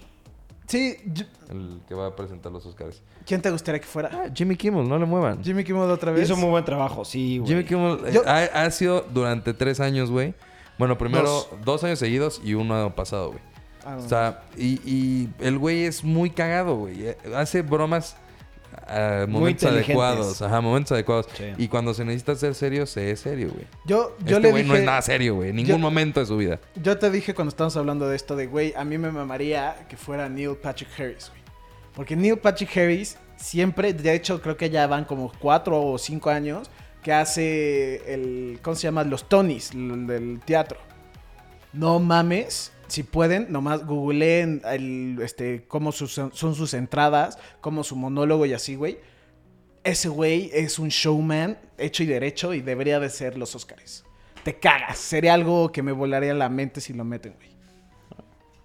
Sí, yo- el que va a presentar los Oscars. ¿quién te gustaría que fuera? Ah, Jimmy Kimmel, no le muevan. Jimmy Kimmel otra vez. Hizo muy buen trabajo, sí, güey. Jimmy Kimmel eh, Yo- ha, ha sido durante tres años, güey. Bueno, primero Dos. dos. años seguidos y uno pasado, güey. Ah, O sea, y, y el güey es muy cagado, güey. Eh, Hace bromas a Muy momentos adecuados. Ajá, momentos adecuados. Sí. Y cuando se necesita ser serio, se es serio, güey. yo, yo Este le güey dije... no es nada serio, güey. En ningún yo- momento de su vida. Yo te dije cuando estábamos hablando de esto de, güey, a mí me mamaría que fuera Neil Patrick Harris, güey. Porque Neil Patrick Harris siempre, de hecho, creo que ya van como cuatro o cinco años que hace el, ¿cómo se llama? Los Tonys el del teatro. No mames. Si pueden, nomás googleen el, este, cómo sus- son sus entradas, cómo su monólogo y así, güey. Ese güey es un showman hecho y derecho y debería de ser los Oscars. Te cagas. Sería algo que me volaría la mente si lo meten, güey.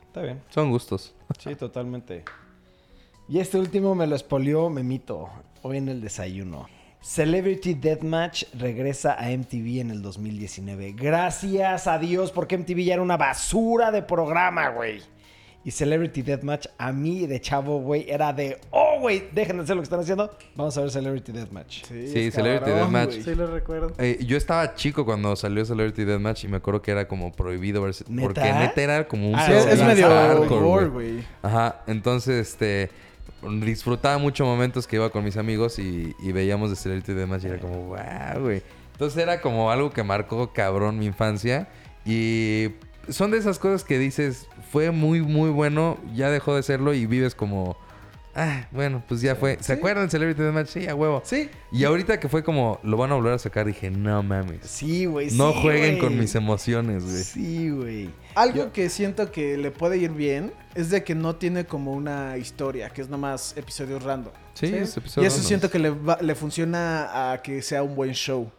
Está bien. Son gustos. Sí, totalmente. Y este último me lo espolió Memito hoy en el desayuno. Celebrity Deathmatch regresa a MTV en el 2019. Gracias a Dios porque MTV ya era una basura de programa, güey. Y Celebrity Deathmatch a mí de chavo, güey, era de, oh, güey, dejen de hacer lo que están haciendo. Vamos a ver Celebrity Deathmatch. Sí, es Celebrity cabrón, Deathmatch. Sí, lo recuerdo. Eh, yo estaba chico cuando salió Celebrity Deathmatch y me acuerdo que era como prohibido verse. ¿Neta? Porque neta era como un Ah, Sí, es, es Sí, medio hardcore, güey. Ajá, entonces este disfrutaba mucho momentos que iba con mis amigos y, y veíamos de Celebrity Deathmatch y era como, wow, güey. Entonces era como algo que marcó cabrón mi infancia y son de esas cosas que dices, fue muy, muy bueno, ya dejó de serlo y vives como, ah, bueno, pues ya fue. ¿Se acuerdan de Celebrity Deathmatch? Sí, a huevo. Sí. Y ahorita que fue como, lo van a volver a sacar, dije, no mames. Sí, güey. No sí, jueguen con mis emociones, güey. Sí, güey. Algo que siento que le puede ir bien es de que no tiene como una historia, que es nomás episodios random. Sí, es y episodio eso random. siento que le, va- le funciona a que sea un buen show.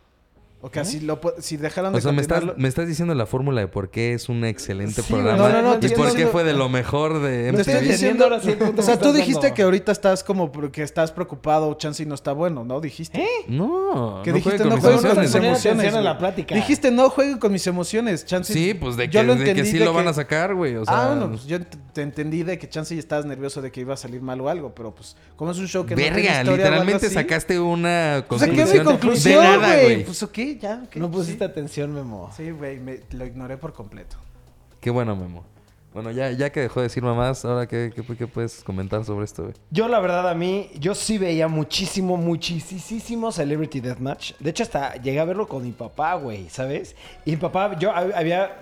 O que así lo si dejaran O de sea, me estás, me estás diciendo la fórmula de por qué es un excelente Sí, programa no, no, no, y por qué fue de lo mejor de Te estoy MTV. diciendo, ahora sí [laughs] o sea, que tú dijiste dando. que ahorita estás como porque estás preocupado, chance y no está bueno, ¿no? Dijiste. No, Que no dijiste no jueguen con mis emociones. la plática. Dijiste no jueguen con mis emociones, chance. Sí, pues de que, yo lo de que sí de lo van que- a sacar, güey. O sea, ah, bueno, pues yo te, te entendí de que chance y estabas nervioso de que iba a salir mal o algo, pero pues como es un show que verga, o literalmente sacaste una Pues conclusión, mi conclusión, de nada, güey. Pues ya. No pusiste sí. atención, Memo. Sí, güey, me- lo ignoré por completo. Qué bueno, Memo. Bueno, ya, ya que dejó de decir mamás, ahora qué, qué, qué puedes comentar sobre esto, güey. Yo, la verdad, a mí, yo sí veía muchísimo, muchísimo Celebrity Deathmatch. De hecho, hasta llegué a verlo con mi papá, güey, ¿sabes? Y mi papá, yo hab- había.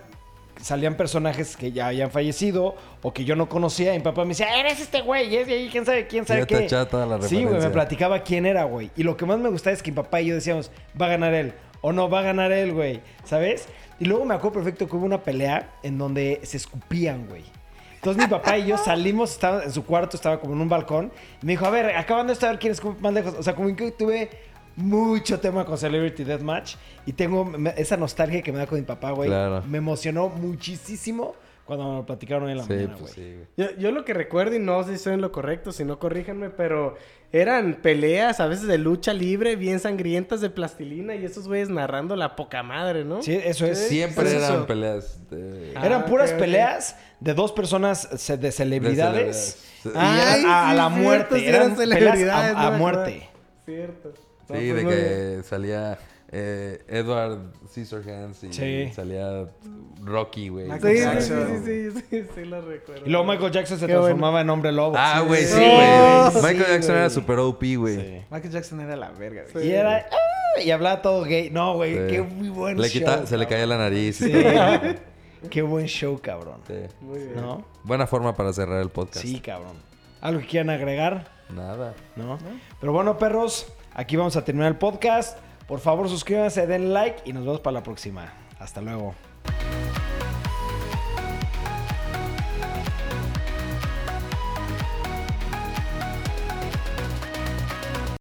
Salían personajes que ya habían fallecido o que yo no conocía. Y mi papá me decía, eres este güey, es de ahí, quién sabe, quién sabe Ya te qué. echaba toda la sí, güey, me platicaba quién era, güey. Y lo que más me gustaba es que mi papá y yo decíamos, va a ganar él. O no, va a ganar él, güey. ¿Sabes? Y luego me acuerdo perfecto que hubo una pelea en donde se escupían, güey. Entonces mi papá y yo [laughs] salimos, estaba en su cuarto, estaba como en un balcón. Y me dijo, a ver, acaban de saber quién es más lejos. O sea, como que tuve mucho tema con Celebrity Deathmatch. Y tengo esa nostalgia que me da con mi papá, güey. Claro. Me emocionó muchísimo Cuando lo platicaron en la Sí, mañana, pues güey. sí, güey. Yo, yo lo que recuerdo, y no sé si estoy en lo correcto, si no corríjanme, pero eran peleas a veces de lucha libre, bien sangrientas de plastilina, y esos güeyes narrando la poca madre, ¿no? Sí, eso es. Siempre es eran eso. peleas de... Ah, Eran puras peleas de dos personas de celebridades. De Y eran a, sí, la cierto, muerte. sí eran eran peleas celebridades, a, me muerte. Cierto. No, Sí, pues de bien. que salía eh, Edward Scissorhands y Sí. salía Rocky, güey. Michael Sí, sí, sí, Jackson. sí, sí, sí, sí, lo recuerdo. Y luego Michael Jackson se Qué transformaba en hombre lobo. Ah, güey, sí, Sí, güey. Michael sí, Jackson era super OP, güey. Sí. Michael Jackson era la verga, güey. Y era. "Ah", y hablaba todo gay. No, güey, Sí. qué muy buen Le show. quita- se le caía la nariz. Sí. [laughs] qué buen show, cabrón. Sí. Muy bien. ¿No? Buena forma para cerrar el podcast. Sí, cabrón. ¿Algo que quieran agregar? Nada. ¿No? Pero bueno, perros, aquí vamos a terminar el podcast. Por favor, suscríbanse, den like y nos vemos para la próxima. Hasta luego.